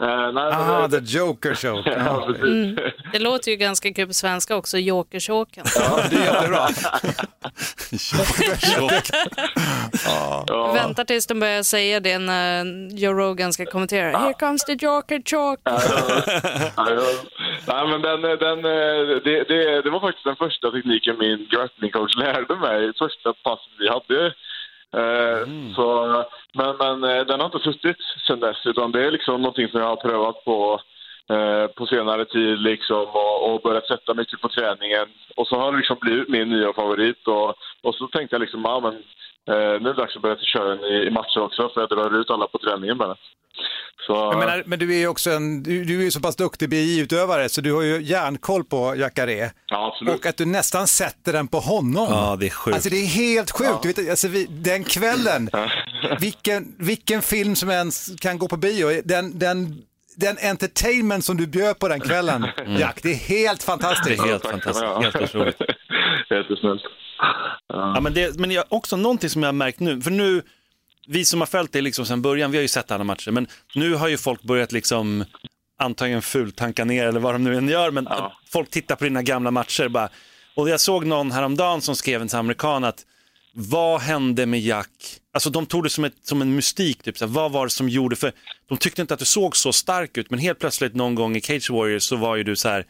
Eh, nej, Ah, men- the Joker Show. Ja. Mm. Det låter ju ganska kul på svenska också, jokersåken. Ja, det är jättebra. Ja. Väntar tills de börjar säga det när Joe Rogan ska kommentera. Here comes the joker chalk. Ja, ja. Nej, men den, den, eh, det, det, det var faktiskt den första tekniken min grapplingcoach lärde mig. Första passet vi hade. Eh, så, men, men eh, den har inte suttit sedan dess, utan det är liksom någonting som jag har prövat på eh, på senare tid liksom och, och börjat sätta mycket på träningen. Och så har det liksom blivit min nya favorit och, och så tänkte jag liksom, ja men eh, nu är det dags att börja köra den i, i matcher också för jag drar ut alla på träningen bara. Så, Jag menar, men du är ju också en, du, du är ju så pass duktig BI-utövare så du har ju järnkoll på Jacare. ja, absolut. Och att du nästan sätter den på honom. Ja, det är sjukt. Alltså det är helt sjukt. Du vet, alltså, vi, den kvällen, vilken, vilken film som ens kan gå på bio, den, den, den entertainment som du bjöd på den kvällen, Jack, det är helt Det fantastiskt. är helt fantastiskt, helt otroligt. Jättesnällt. Ja, men det, men jag, också någonting som jag har märkt nu, för nu, vi som har följt det liksom sedan början, vi har ju sett alla matcher, men nu har ju folk börjat liksom antagligen fultanka ner eller vad de nu än gör, men att folk tittar på dina gamla matcher bara. Och jag såg någon häromdagen som skrev en amerikan att vad hände med Jack? Alltså de tog det som, ett, som en mystik, typ, så här, vad var det som gjorde, för de tyckte inte att du såg så stark ut, men helt plötsligt någon gång i Cage Warriors så var ju du så här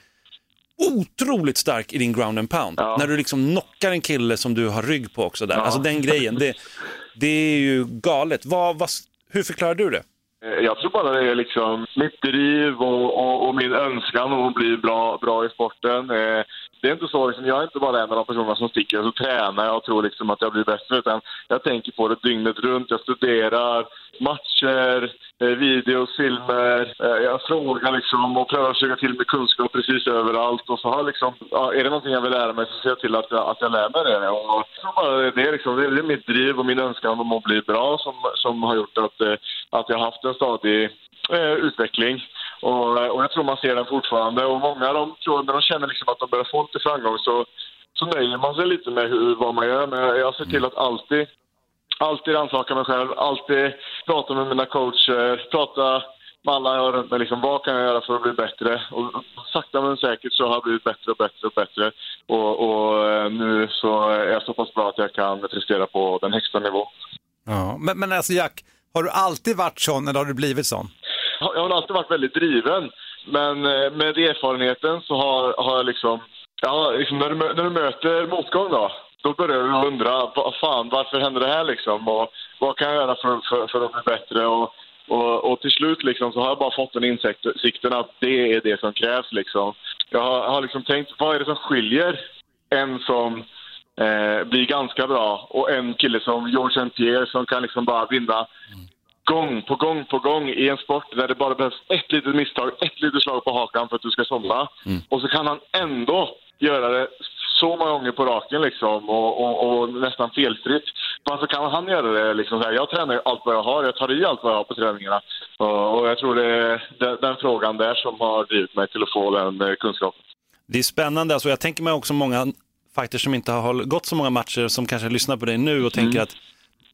otroligt stark i din ground and pound. När du liksom knockar en kille som du har rygg på också där. Alltså den grejen, det, det är ju galet. Vad, vad, hur förklarar du det? Eh, Jag tror bara det är liksom mitt driv och, och, och min önskan om att bli bra, bra i sporten. Det är inte så, liksom, jag är inte bara en av de personerna som sticker och så tränar jag och tror liksom att jag blir bättre. Utan jag tänker på det dygnet runt. Jag studerar matcher, eh, videos, filmer. Eh, Jag frågar liksom och prövar att söka till mig kunskap precis överallt. Och så har liksom, ja, är det någonting jag vill lära mig så ser jag till att jag, att jag lär mig det. Och bara det, är liksom, det är mitt driv och min önskan om att bli bra som, som har gjort att, eh, att jag har haft en stadig eh, utveckling. Och, och jag tror man ser den fortfarande. Och många av dem tror när de känner liksom att de börjar få lite framgång så, så nöjer man sig lite med hur, vad man gör. Men jag, ser till att alltid alltid rannsaka mig själv, alltid prata med mina coacher, prata med alla jag har runt mig. Liksom, vad kan jag göra för att bli bättre? Och sakta men säkert så har jag blivit bättre och bättre och bättre. Och, och eh, nu så är jag så pass bra att jag kan prestera på den högsta nivån. Ja. Men, men alltså Jack, har du alltid varit sån eller har du blivit sån? Jag har alltid varit väldigt driven, men eh, med erfarenheten så har, har jag liksom... Ja, liksom när, du, när du möter motgång då, då börjar du undra, vad fan, varför händer det här liksom? Och vad kan jag göra för, för, för att bli bättre? Och, och, och till slut liksom så har jag bara fått den insikten att det är det som krävs liksom. Jag har, har liksom tänkt, vad är det som skiljer en som eh, blir ganska bra. Och en kille som George St. Pierre som kan liksom bara vinna gång på gång på gång i en sport där det bara behövs ett litet misstag, ett litet slag på hakan för att du ska somna. Och så kan han ändå göra det så många gånger på raken liksom och, och, och nästan felfritt. Varför kan han göra det? Liksom så här, jag tränar allt vad jag har, jag tar i allt vad jag har på träningarna. Och, och jag tror det är den, den frågan där som har drivit mig till att få den eh, kunskapen. Det är spännande, alltså jag tänker mig också många fighters som inte har gått så många matcher som kanske lyssnar på dig nu och tänker att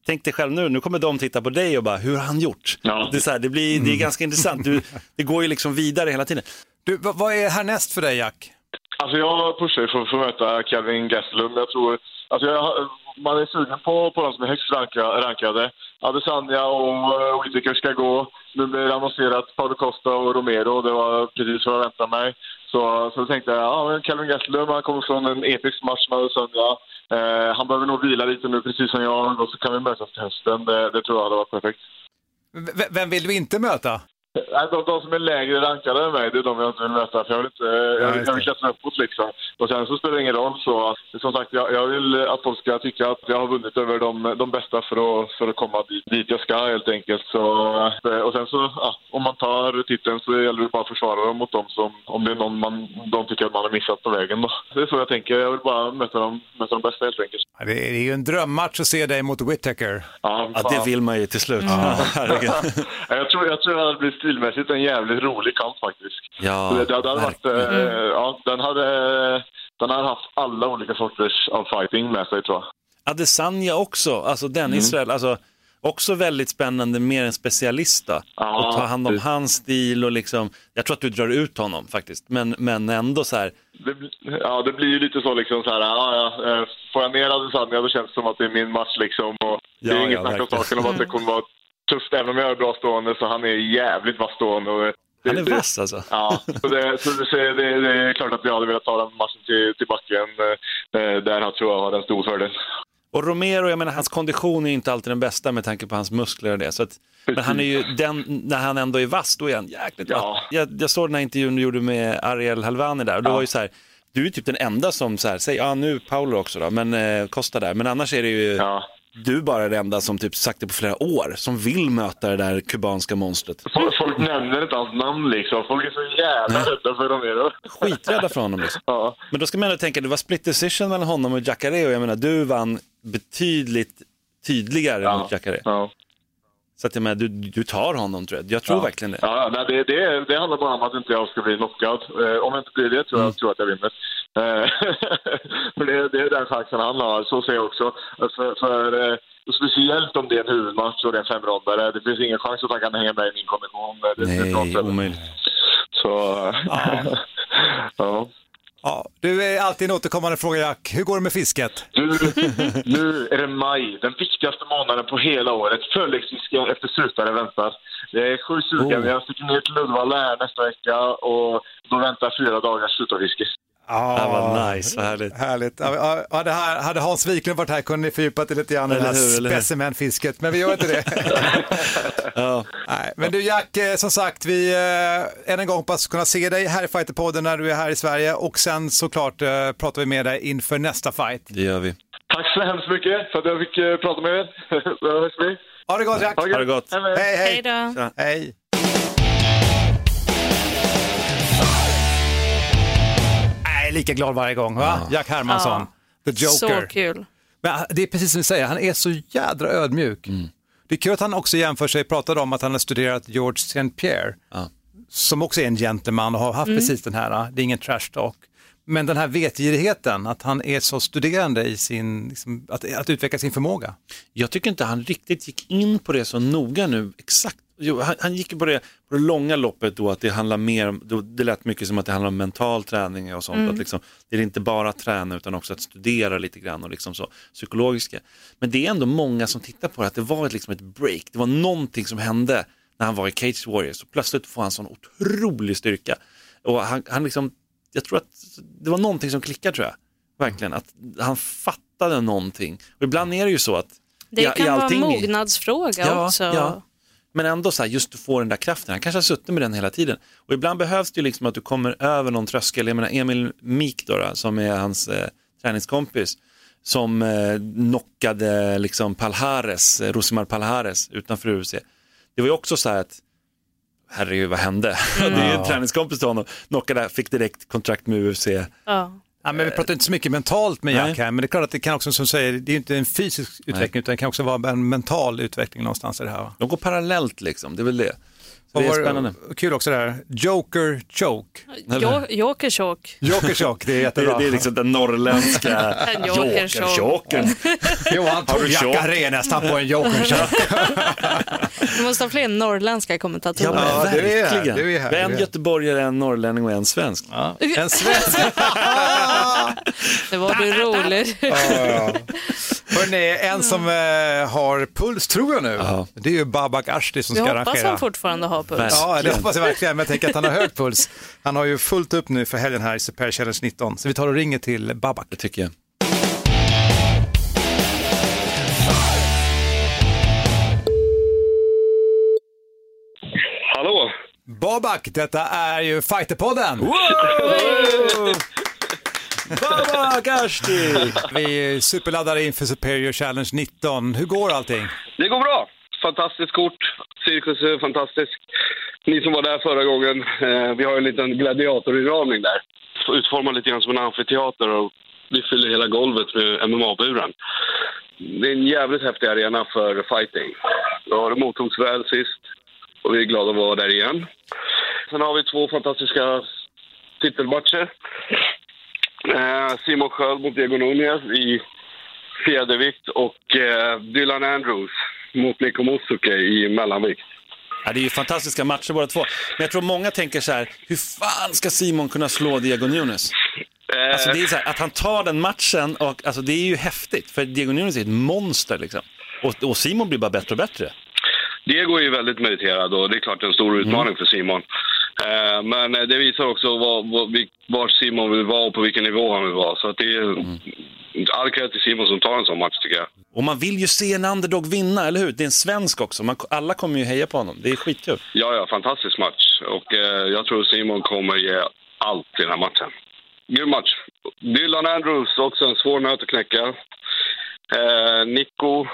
Tänk dig själv nu, nu kommer de titta på dig och bara, hur har han gjort? Det, är så här, det, blir, det är ganska intressant, du, det går ju liksom vidare hela tiden. Du, vad, vad är härnäst för dig Jack? Alltså jag pushar för, att möta Kevin Gastelum. Jag tror, alltså jag, man är sugen på, på de som är högst ranka, rankade. Adesanya och uh, Whittaker ska gå. Nu blir det annonserat Paulo Costa och Romero. Det var precis vad jag väntade mig. Så, så då tänkte jag, ja Calvin Gastelum han kommer från en episk match med Adesanya. Eh, han behöver nog vila lite nu precis som jag och så kan vi mötas till hösten. Det, det tror jag hade varit perfekt. V vem vill du inte möta? Nej, de, de som är lägre rankade än mig, det är de jag inte vill möta. För jag vill, inte, jag vill, jag vill klättra uppåt liksom. Och sen så spelar det ingen roll. Så, som sagt, jag, jag vill att folk ska tycka att jag har vunnit över de, de bästa för att, för att komma dit, dit jag ska helt enkelt. Så, eh, och sen så, ja, om man tar titeln så gäller det bara att försvara dem mot dem som, om det är någon man, de tycker att man har missat på vägen då. Det är så jag tänker. Jag vill bara möta de, möta de bästa helt enkelt. Det är, det ju en drömmatch att se dig mot Whittaker. Ja, Ja, det vill man ju till slut. Ja. Herregud. jag, tror, jag tror det hade blivit stilmässigt en jävligt rolig kamp faktiskt. Ja, det, det hade varit, eh, ja, den hade, den hade haft alla olika sorters av fighting med sig tror jag. Adesanya också, alltså den Mm. Israel, alltså också väldigt spännande, mer en specialist då. Ja, och ta hand om det- hans stil och liksom, jag tror att du drar ut honom faktiskt, men, men ändå så här, Det, ja, det blir ju lite så liksom så här, ja, ja, eh, får jag ner Adesanya då känns det som att det är min match liksom. Och det Ja, är inget ja, snack om saken om att det kommer vara tufft även om jag är bra stående så han är jävligt vass stående. Och det, han är vass alltså. Ja, så, det, så det, det, det är klart att jag hade velat ta den matchen till, till backen. eh, Där han tror jag har en stor fördel. Och Romero, jag menar hans kondition är inte alltid den bästa med tanke på hans muskler och det. Så att, men han är ju den, när han ändå är vass, då är han jäkligt vass. Jag, jag såg den här intervjun du gjorde med Ariel Halvani där och det var ju så här, du är typ den enda som så här, säger, ja nu Paolo också då, men eh, Costa där, men annars är det ju du bara den enda som typ sagt det på flera år, som vill möta det där kubanska monstret. Folk, folk nämner inte hans namn liksom. Folk är så jävla rädda för Romero. Skiträdda för honom liksom. Ja. Men då ska man ändå tänka, det var split decision mellan honom och Jacare och jag menar, du vann betydligt tydligare mot Jacare. Så att jag menar, du, du tar honom tror jag. Jag tror Ja. verkligen det. Ja, nej, det, det, det handlar bara om att inte jag ska bli knockad. Eh, om jag inte blir det tror jag, tror jag att jag vinner. Eh, för det, det är den chansen han har, så ser jag också. Eh, För, för, eh, speciellt om det är en huvudmatch och det är en femrondare. Det finns ingen chans att han kan hänga med i min kondition. Det, det är Nej, omöjligt. Så, ja. Ja, du är alltid en återkommande fråga Jack. Hur går det med fisket? Du, nu är det maj, den viktigaste månaden på hela året. Förläggsfisken efter sutare väntar. Jag är sjukt sugen. Oh. Jag sticker ner till Uddevalla nästa vecka och då väntar fyra dagars sutarfiske. Ja, vad nice, vad härligt. Härligt. Hade, hade Hans Wiklund varit här kunde ni fördjupat er lite grann i det här specimenfisket, men vi gör inte det. Ja. Nej, men du Jack, eh, som sagt, vi eh, än en gång hoppas kunna se dig här i Fighterpodden när du är här i Sverige och sen såklart eh, pratar vi med dig inför nästa fight. Det gör vi. Tack så hemskt mycket för att jag fick prata med er. Ha det gott Jack! Ha det gott. Hej, hej. Hej, då. Hej! Nej, lika glad varje gång, va? Jack Hermansson, the Joker. Så kul. Men han- det är precis som du säger, han är så jädra ödmjuk. Det är kul att han också jämför sig, pratade om att han har studerat George St. Pierre, som också är en gentleman och har haft precis den här, det är ingen trash talk. Men den här vetgirigheten, att han är så studerande i sin, liksom, att, att utveckla sin förmåga. Jag tycker inte han riktigt gick in på det så noga nu, exakt. Jo, han, han gick på det, på det långa loppet då att det handlar mer, om- då, det lät mycket som att det handlar om mental träning och sånt. Mm. Att liksom, det är inte bara att träna utan också att studera lite grann och liksom så, psykologiska. Men det är ändå många som tittar på det, att det var ett, liksom ett break, det var någonting som hände när han var i Cage Warriors och plötsligt får han sån otrolig styrka. Och han, han liksom, jag tror att det var någonting som klickade tror jag, verkligen, att han fattade någonting. Och ibland är det ju så att Det i- i kan vara en allting- mognadsfråga Ja, också. ja. Men ändå så här, just att få den där kraften. Han kanske har suttit med den hela tiden. Och ibland behövs det ju liksom att du kommer över någon tröskel. Jag menar Emil Mik då, då som är hans eh, träningskompis. som eh, knockade liksom Palhares, eh, Rosimar Palhares utanför UFC. Det var ju också så här att, herregud vad hände? det är ju en träningskompis till honom, knockade, fick direkt kontrakt med UFC. Ja. Ja, men vi pratar inte så mycket mentalt med Nej. Jack här, men det är klart att det kan också, som säger, det är inte en fysisk utveckling, utan det kan också vara en mental utveckling någonstans i det här. Va? De går parallellt liksom, det är väl det. Det är spännande. Kul också det här, Joker Choke. Jo- Jokerchock. Joker Choke, det är jättebra. det är liksom den norrländska En joker-choke. jokern. Johan Har tog du Jack choke? Aré nästan på en Joker Choke. Vi måste ha fler norrländska kommentatorer. Ja, men Ja, du är här, verkligen. du är här, en du är här. göteborgare, en norrlänning och en svensk. Ja, en svensk. Det var du rolig. Hörrni, en som eh, har puls tror jag nu, Ja. det är ju Babak Ashti som Vi ska hoppas arrangera. han fortfarande har puls. Ja, det hoppas jag verkligen, men jag tänker att han har hög puls. Han har ju fullt upp nu för helgen här i Super Challenge 19, så vi tar och ringer till Babak. Det tycker jag. Hallå? Babak, detta är ju Fighterpodden! Babak Ashti! Vi är superladdade inför Superior Challenge 19. Hur går allting? Det går bra. Fantastiskt kort. Cirkus är fantastisk. Ni som var där förra gången, eh, vi har en liten gladiatorinramning där. Utformad lite grann som en amfiteater och vi fyller hela golvet med MMA-buren. Det är en jävligt häftig arena för fighting. Ja, det mottogs väl sist och vi är glada att vara där igen. Sen har vi två fantastiska titelmatcher. Eh, Simon Sköld mot Diego Nunez i fjädervikt och eh, Dylan Andrews mot Niko Musuke i mellanvikt. Ja, det är ju fantastiska matcher båda två. Men jag tror många tänker så här, hur fan ska Simon kunna slå Diego Nunes? Eh, Alltså det är så här, att han tar den matchen, och, alltså det är ju häftigt. För Diego Nunes är ett monster liksom. Och, och Simon blir bara bättre och bättre. Diego är ju väldigt meriterad och det är klart en stor utmaning för Simon. Eh, men eh, det visar också vad, vi- var Simon vill vara och på vilken nivå han vill vara. Så det är all cred till Simon som tar en sån match tycker jag. Och man vill ju se en underdog vinna, eller hur? Det är en svensk också. Man, alla kommer ju heja på honom. Det är skitkul. Ja, ja, fantastisk match. Och eh, jag tror Simon kommer ge allt i den här matchen. Grym match. Dylan Andrews, också en svår nöt att knäcka. Eh, Nico,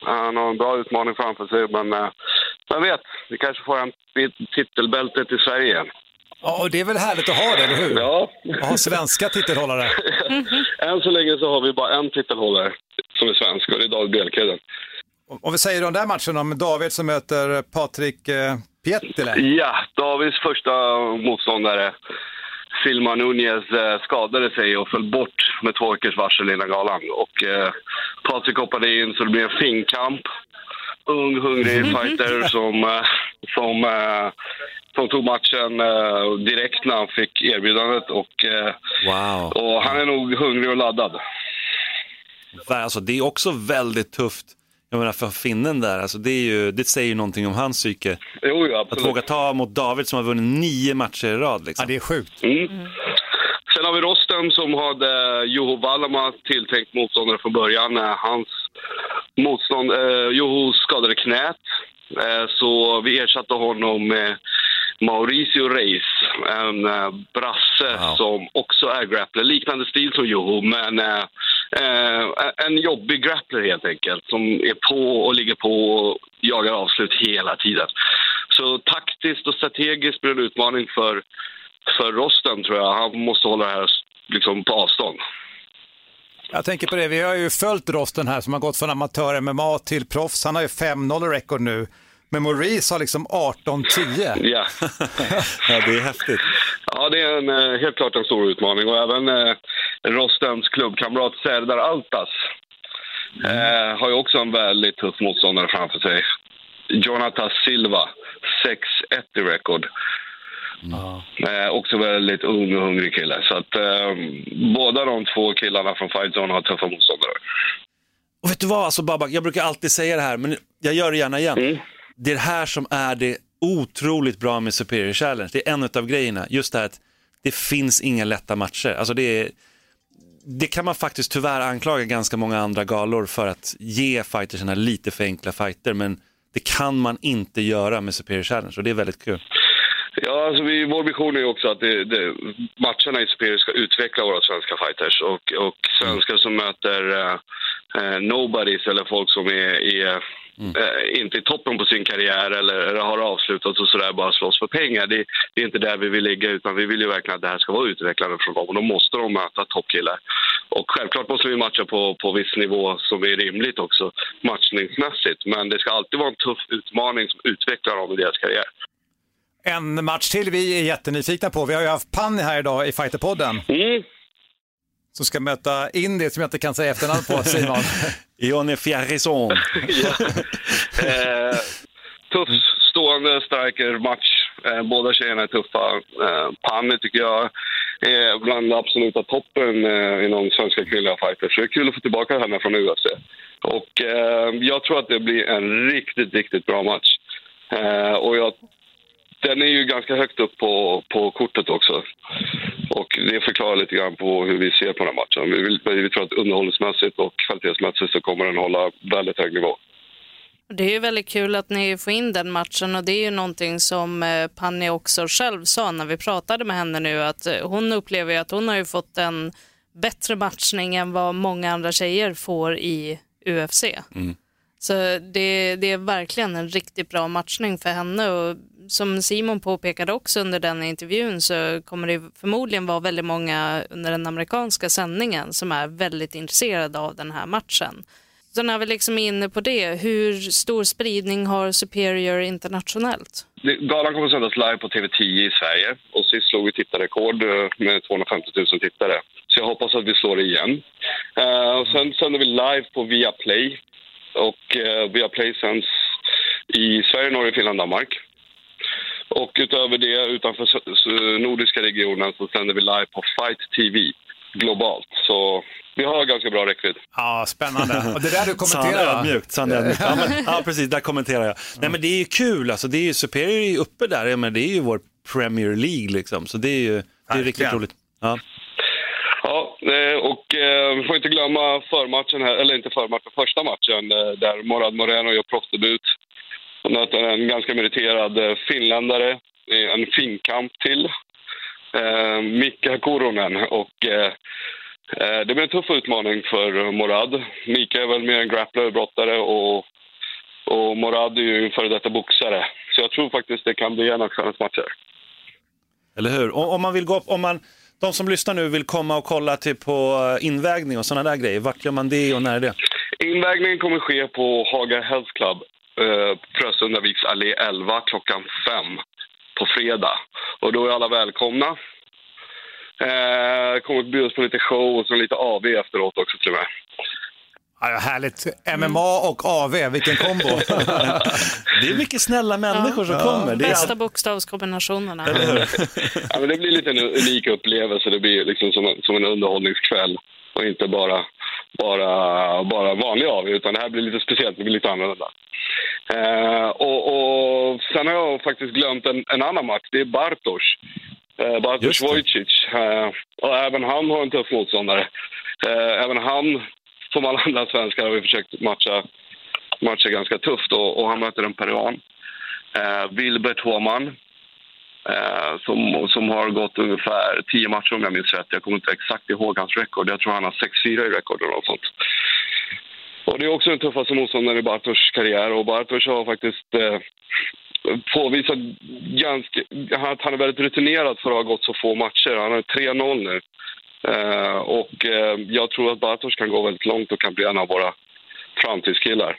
han har en bra utmaning framför sig, men eh, vem vet, vi kanske får en titelbälte till Sverige igen. Ja, och det är väl härligt att ha det, eller hur? Ja. Att ha svenska titelhållare. Än så länge så har vi bara en titelhållare som är svensk och det är David Bjelkheden. Om vi säger om den där matchen om David som möter Patrik eh, Pietilä. Ja, Davids första motståndare, Silma Nunez, eh, skadade sig och föll bort med två veckors varsel innan galan. Och eh, Patrik hoppade in så det blev en finkamp. Ung, hungrig fighter som, eh, som, eh, som tog matchen eh, direkt när han fick erbjudandet. Och, Wow. och han är nog hungrig och laddad. Alltså, det är också väldigt tufft. Jag menar för finnen där, alltså, det, är ju, det säger ju någonting om hans psyke. Jo, jo, Att våga ta mot David som har vunnit nio matcher i rad. Liksom. Ja, det är sjukt. Mm. Sen har vi Rostem som hade Juho Valama tilltänkt motståndare från början. Eh, Hans motstånd, eh, Juho skadade knät, eh, så vi ersatte honom med Mauricio Reis, en eh, brasse som också är grappler. Liknande stil som Juho, men eh, eh, en jobbig grappler helt enkelt. Som är på och ligger på och jagar avslut hela tiden. Så taktiskt och strategiskt blir det en utmaning för för Rosten tror jag. Han måste hålla det här liksom på avstånd. Jag tänker på det, vi har ju följt Rosten här som har gått från amatör-MMA till proffs. Han har ju 5-0 i rekord nu. Men Maurice har liksom 18-10. Ja. ja, det är häftigt. Ja, det är en, eh, helt klart en stor utmaning. Och även eh, Rostens klubbkamrat Serdar Altas eh, har ju också en väldigt tuff motståndare framför sig. Jonathan Silva, 6-1 i rekord. Eh, också väldigt ung och hungrig kille. Så att eh, båda de två killarna från Fight Zone har tuffa motståndare. Och vet du vad, alltså Babak, jag brukar alltid säga det här, men jag gör det gärna igen. Det är det här som är det otroligt bra med Superior Challenge. Det är en av grejerna, just det här att det finns inga lätta matcher. Alltså det, är, det kan man faktiskt tyvärr anklaga ganska många andra galor för att ge fightersarna lite för enkla fighter, men det kan man inte göra med Superior Challenge och det är väldigt kul. Ja, alltså vi, vår vision är ju också att det, det, matcherna i Superior ska utveckla våra svenska fighters. Och, och svenskar som möter eh, nobodies eller folk som är, är eh, inte i toppen på sin karriär eller, eller har avslutat och sådär bara slåss för pengar. Det, det är inte där vi vill ligga utan vi vill ju verkligen att det här ska vara utvecklande för dem och då måste de möta toppkillar. Och självklart måste vi matcha på, på viss nivå som är rimligt också matchningsmässigt men det ska alltid vara en tuff utmaning som utvecklar dem i deras karriär. En match till vi är jättenyfikna på. Vi har ju haft Panni här idag i Fighterpodden. Mm. Som ska möta Indy som jag inte kan säga efternamn på, Simon. Johnny Fjarrison. Eh, tuff stående striker-match. Eh, båda tjejerna är tuffa. Eh, Panni tycker jag är bland absoluta toppen eh, inom svenska kvinnliga fighters. Så det är kul att få tillbaka henne från UFC. Och eh, jag tror att det blir en riktigt, riktigt bra match. Eh, och jag, den är ju ganska högt upp på, på kortet också. Och det förklarar lite grann på hur vi ser på den här matchen. Vi, vill, vi tror att underhållningsmässigt och kvalitetsmässigt så kommer den hålla väldigt hög nivå. Det är ju väldigt kul att ni får in den matchen och det är ju någonting som eh, Panni också själv sa när vi pratade med henne nu att eh, hon upplever ju att hon har ju fått en bättre matchning än vad många andra tjejer får i UFC. Så det, det är verkligen en riktigt bra matchning för henne och som Simon påpekade också under den intervjun så kommer det förmodligen vara väldigt många under den amerikanska sändningen som är väldigt intresserade av den här matchen. Så när vi liksom är inne på det, hur stor spridning har Superior internationellt? Galan kommer sändas live på TV10 i Sverige och sist slog vi tittarrekord eh, med 250 000 tittare. Så jag hoppas att vi slår det igen. Uh, och sen sänder vi live på Viaplay och eh, Viaplay sänds i Sverige, Norge, Finland, Danmark. Och utöver det, utanför nordiska regionen så sänder vi live på Fight TV globalt. Så vi har ganska bra räckvidd. Ja, spännande. Och det där du kommenterar. ödmjukt, sann ödmjukt. Ja, men, ja, precis, där kommenterar jag. Nej, men det är ju kul, alltså, det är ju, Superior är ju uppe där, ja, men det är ju vår Premier League liksom, så det är ju det är riktigt roligt. Ja. Eh, och eh, vi får inte glömma förmatchen här, eller inte förmatchen, första matchen eh, där Morad Moreno gör proffsdebut. Han möter en ganska meriterad finländare, eh, en finkamp till, Mika Koronen. Och det blir en tuff utmaning för Morad. Mika är väl mer en grappler, brottare och, och Morad är ju en före detta boxare. Så jag tror faktiskt det kan bli en av kvällens matcher. Eller hur? Om, man vill gå, om man, de som lyssnar nu vill komma och kolla till på eh, invägning och sådana där grejer, vart gör man det och när är det? Invägningen kommer ske på Haga Health Club, eh, Frösundaviks allé 11 klockan 5 på fredag. Och då är alla välkomna. Eh, kommer att bjudas på lite show och så lite AV efteråt också till och med. Ja, ja, härligt. MMA och AV, vilken kombo. det är mycket snälla människor som kommer. Det är Bästa bokstavskombinationerna. Ja, men det blir lite en unik upplevelse. Det blir liksom som en, som en underhållningskväll och inte bara, bara, bara vanlig AV, utan det här blir lite speciellt, det blir lite annorlunda. Eh, och, och sen har jag faktiskt glömt en, en annan match, det är Bartosz. Eh, Bartosz Wojcic. Eh, och även han har en tuff motståndare. Eh, även han, som alla andra svenskar, har vi försökt matcha, matcha ganska tufft och, och han möter en peruan. Eh, Wilbert Håman eh, som, som har gått ungefär tio matcher om jag minns rätt. Jag kommer inte exakt ihåg hans rekord. Jag tror han har 6-4 i rekord eller något sånt. Och det är också den tuffaste motståndaren i Bartosz karriär och Bartosz har faktiskt eh, påvisat ganska, att han är väldigt rutinerad för att ha gått så få matcher. Han har 3-0 nu. Eh, och eh, jag tror att Bartosz kan gå väldigt långt och kan bli en av våra framtidskillar.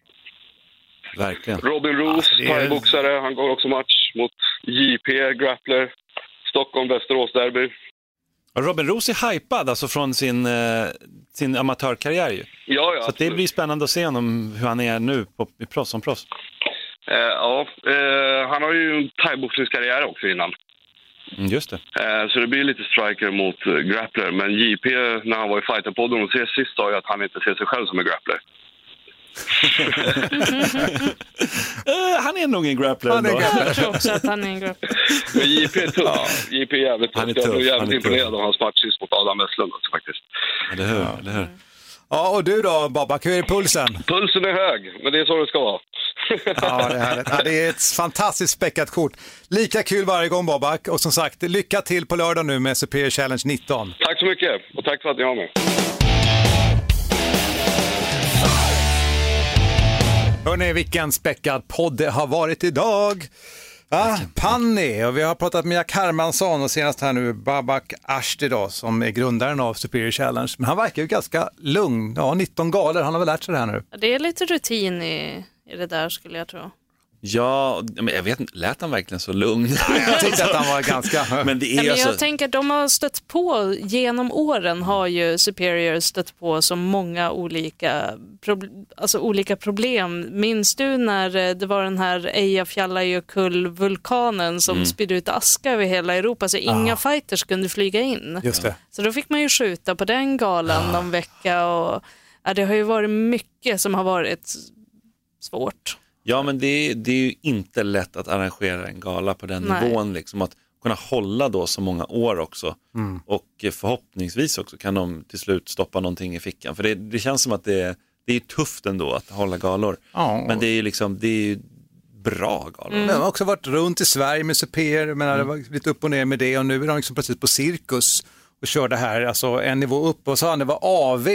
Verkligen. Robin Roos, det är- thaiboxare, han går också match mot JP, grappler, Stockholm-Västerås-derby. Robin Roos är hypad alltså från sin, eh, sin amatörkarriär ju. Ja, ja, Så det blir spännande att se honom, hur han är nu på, i proffs, som proffs. Eh, ja, eh, han har ju en thaiboxningskarriär också innan. Mm, just det. Eh, så det blir lite striker mot eh, grappler. Men JP, när han var i fighterpodden och ses sist, sa ju att han inte ser sig själv som en grappler. Eh, han är nog en grappler Han är ändå. grappler. Jag tror också att han är en grappler. Men JP är tuff. JP är jävligt tuff. Han är Jag blev jävligt imponerad av hans match sist mot Adam Westlund också faktiskt. Eller hur? Eller hur? Ja, och du då Babak, hur är pulsen? Pulsen är hög, men det är så det ska vara. ja, det är, härligt. ja, det är ett fantastiskt späckat kort. Lika kul varje gång Babak och som sagt, lycka till på lördag nu med Superior Challenge 19. Tack så mycket och tack för att ni har mig. Hörni, vilken späckad podd det har varit idag. Ah, Panni, och vi har pratat med Jack Hermansson och senast här nu Babak Ashti då, som är grundaren av Superior Challenge. Men han verkar ju ganska lugn, ja 19 galor, han har väl lärt sig det här nu. Ja, Det är lite rutin i, i det där skulle jag tro. Ja, men jag vet inte, lät han verkligen så lugn? Jag tyckte att han var ganska... Men det är men alltså, jag tänker att de har stött på, genom åren har ju Superior stött på så många olika, prob- alltså olika problem. Minns du när eh, det var den här Eyjafjallajökull-vulkanen som Mm. spydde ut aska över hela Europa så inga Ah. fighters kunde flyga in. Just det. Så då fick man ju skjuta på den galan Ah. någon vecka och ja, det har ju varit mycket som har varit svårt. Ja, men det är, det är ju inte lätt att arrangera en gala på den Nej. nivån. Liksom, att kunna hålla då så många år också. Mm. Och eh, förhoppningsvis också kan de till slut stoppa någonting i fickan. För det, det känns som att det är, det är tufft ändå att hålla galor. Ja. Men det är ju liksom, det är ju bra galor. De har också varit runt i Sverige med Super, men det var lite upp och ner med det och nu är de liksom plötsligt på cirkus och kör det här, alltså en nivå upp och så har det var AV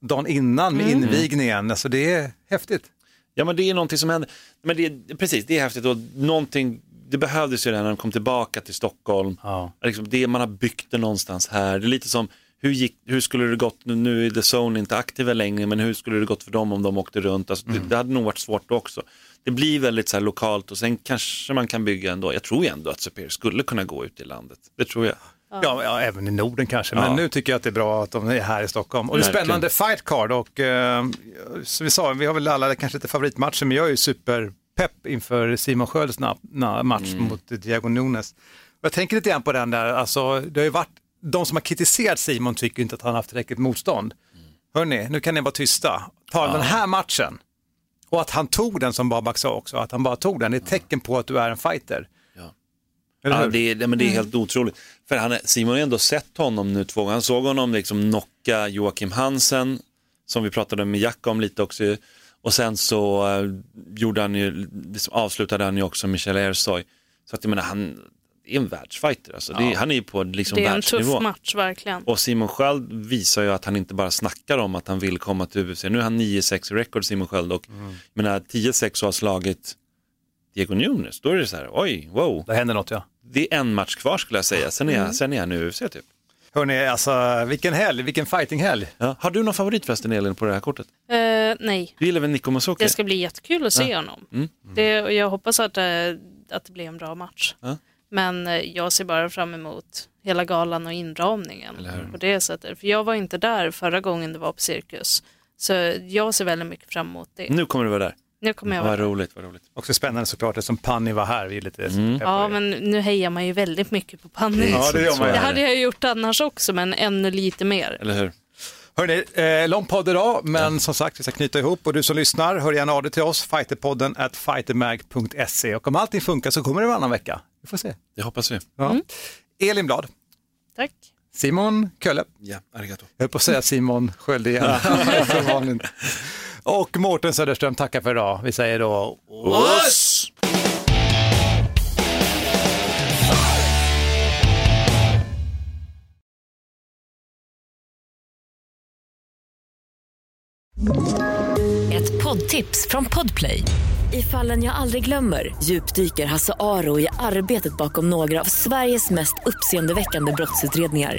dagen innan med invigningen, alltså det är häftigt. Ja men det är någonting som händer, men det precis det är häftigt och någonting, det behövdes ju det när de kom tillbaka till Stockholm. Liksom det, man har byggt det någonstans här, det är lite som hur, gick, hur skulle det gått, nu, nu är The Zone inte aktiva längre, men hur skulle det gått för dem om de åkte runt? Alltså, det, det hade nog varit svårt också. Det blir väldigt så här lokalt och sen kanske man kan bygga ändå, jag tror ju ändå att Super skulle kunna gå ut i landet, det tror jag. Ja, ja, även i Norden kanske, men Ja. nu tycker jag att det är bra att de är här i Stockholm. Och det är Verkligen. spännande fight card och eh, som vi sa, vi har väl alla kanske inte favoritmatcher, men jag är ju superpepp inför Simon Skölds na- na- match Mm. mot Diego Nunes. Och jag tänker lite grann på den där, alltså det har ju varit, de som har kritiserat Simon tycker inte att han har haft tillräckligt motstånd. Hörni, nu kan ni vara tysta. Ta den här matchen. Och att han tog den som Babak sa också, att han bara tog den, det är ett tecken på att du är en fighter. Ja, det, är, det- men det är helt otroligt. För han, Simon har ändå sett honom nu två gånger. Han såg honom liksom knocka Joakim Hansen, som vi pratade med Jack om lite också. Och sen så eh, gjorde han ju, liksom avslutade han ju också Michel Ersoy. Så att jag menar, han är en världsfighter. Alltså. Det, är- Ja. han är ju på liksom det är en världsnivå. tuff match verkligen. Och Simon Sköld visar ju att han inte bara snackar om att han vill komma till UFC. Nu är han 9-6 i record Simon Sköld och Mm. jag menar 10-6 och har slagit Diego Nunes. Då är det så här, oj, wow. Det händer något ja. Det är en match kvar skulle jag säga, sen är, Mm. jag, sen är han i UFC typ. Hörni, alltså vilken helg, vilken fightinghelg. Ja. Har du någon favorit förresten Elin på det här kortet? Eh, nej, Du gillar väl Nico Musoke? det ska bli jättekul att se Ja. honom. Mm. Det, och jag hoppas att, eh, att det blir en bra match. Ja. Men eh, jag ser bara fram emot hela galan och inramningen på det sättet. För jag var inte där förra gången det var på Cirkus. Så jag ser väldigt mycket fram emot det. Nu kommer du vara där. Nu kommer jag vara Vad roligt, vad roligt. Också spännande såklart eftersom Panni var här. Vi är lite Mm. Ja, men nu hejar man ju väldigt mycket på Panny. Ja, det gör man. Det hade jag gjort annars också, men ännu lite mer. Eller hur? Hörni, eh, lång podd idag, men som sagt vi ska knyta ihop och du som lyssnar, hör gärna av dig till oss, fighterpodden at fightermag.se och om allting funkar så kommer det varannan vecka. Vi får se. Det hoppas vi. Ja. Elin Blad, Tack. Simon Kölle, Ja, arigato. jag höll på att säga Simon Sköld igen. Och Mårten Söderström tackar för idag. Vi säger då Oss! Ett poddtips från Podplay. I fallen jag aldrig glömmer djupdyker Hasse Aro i arbetet bakom några av Sveriges mest uppseendeväckande brottsutredningar.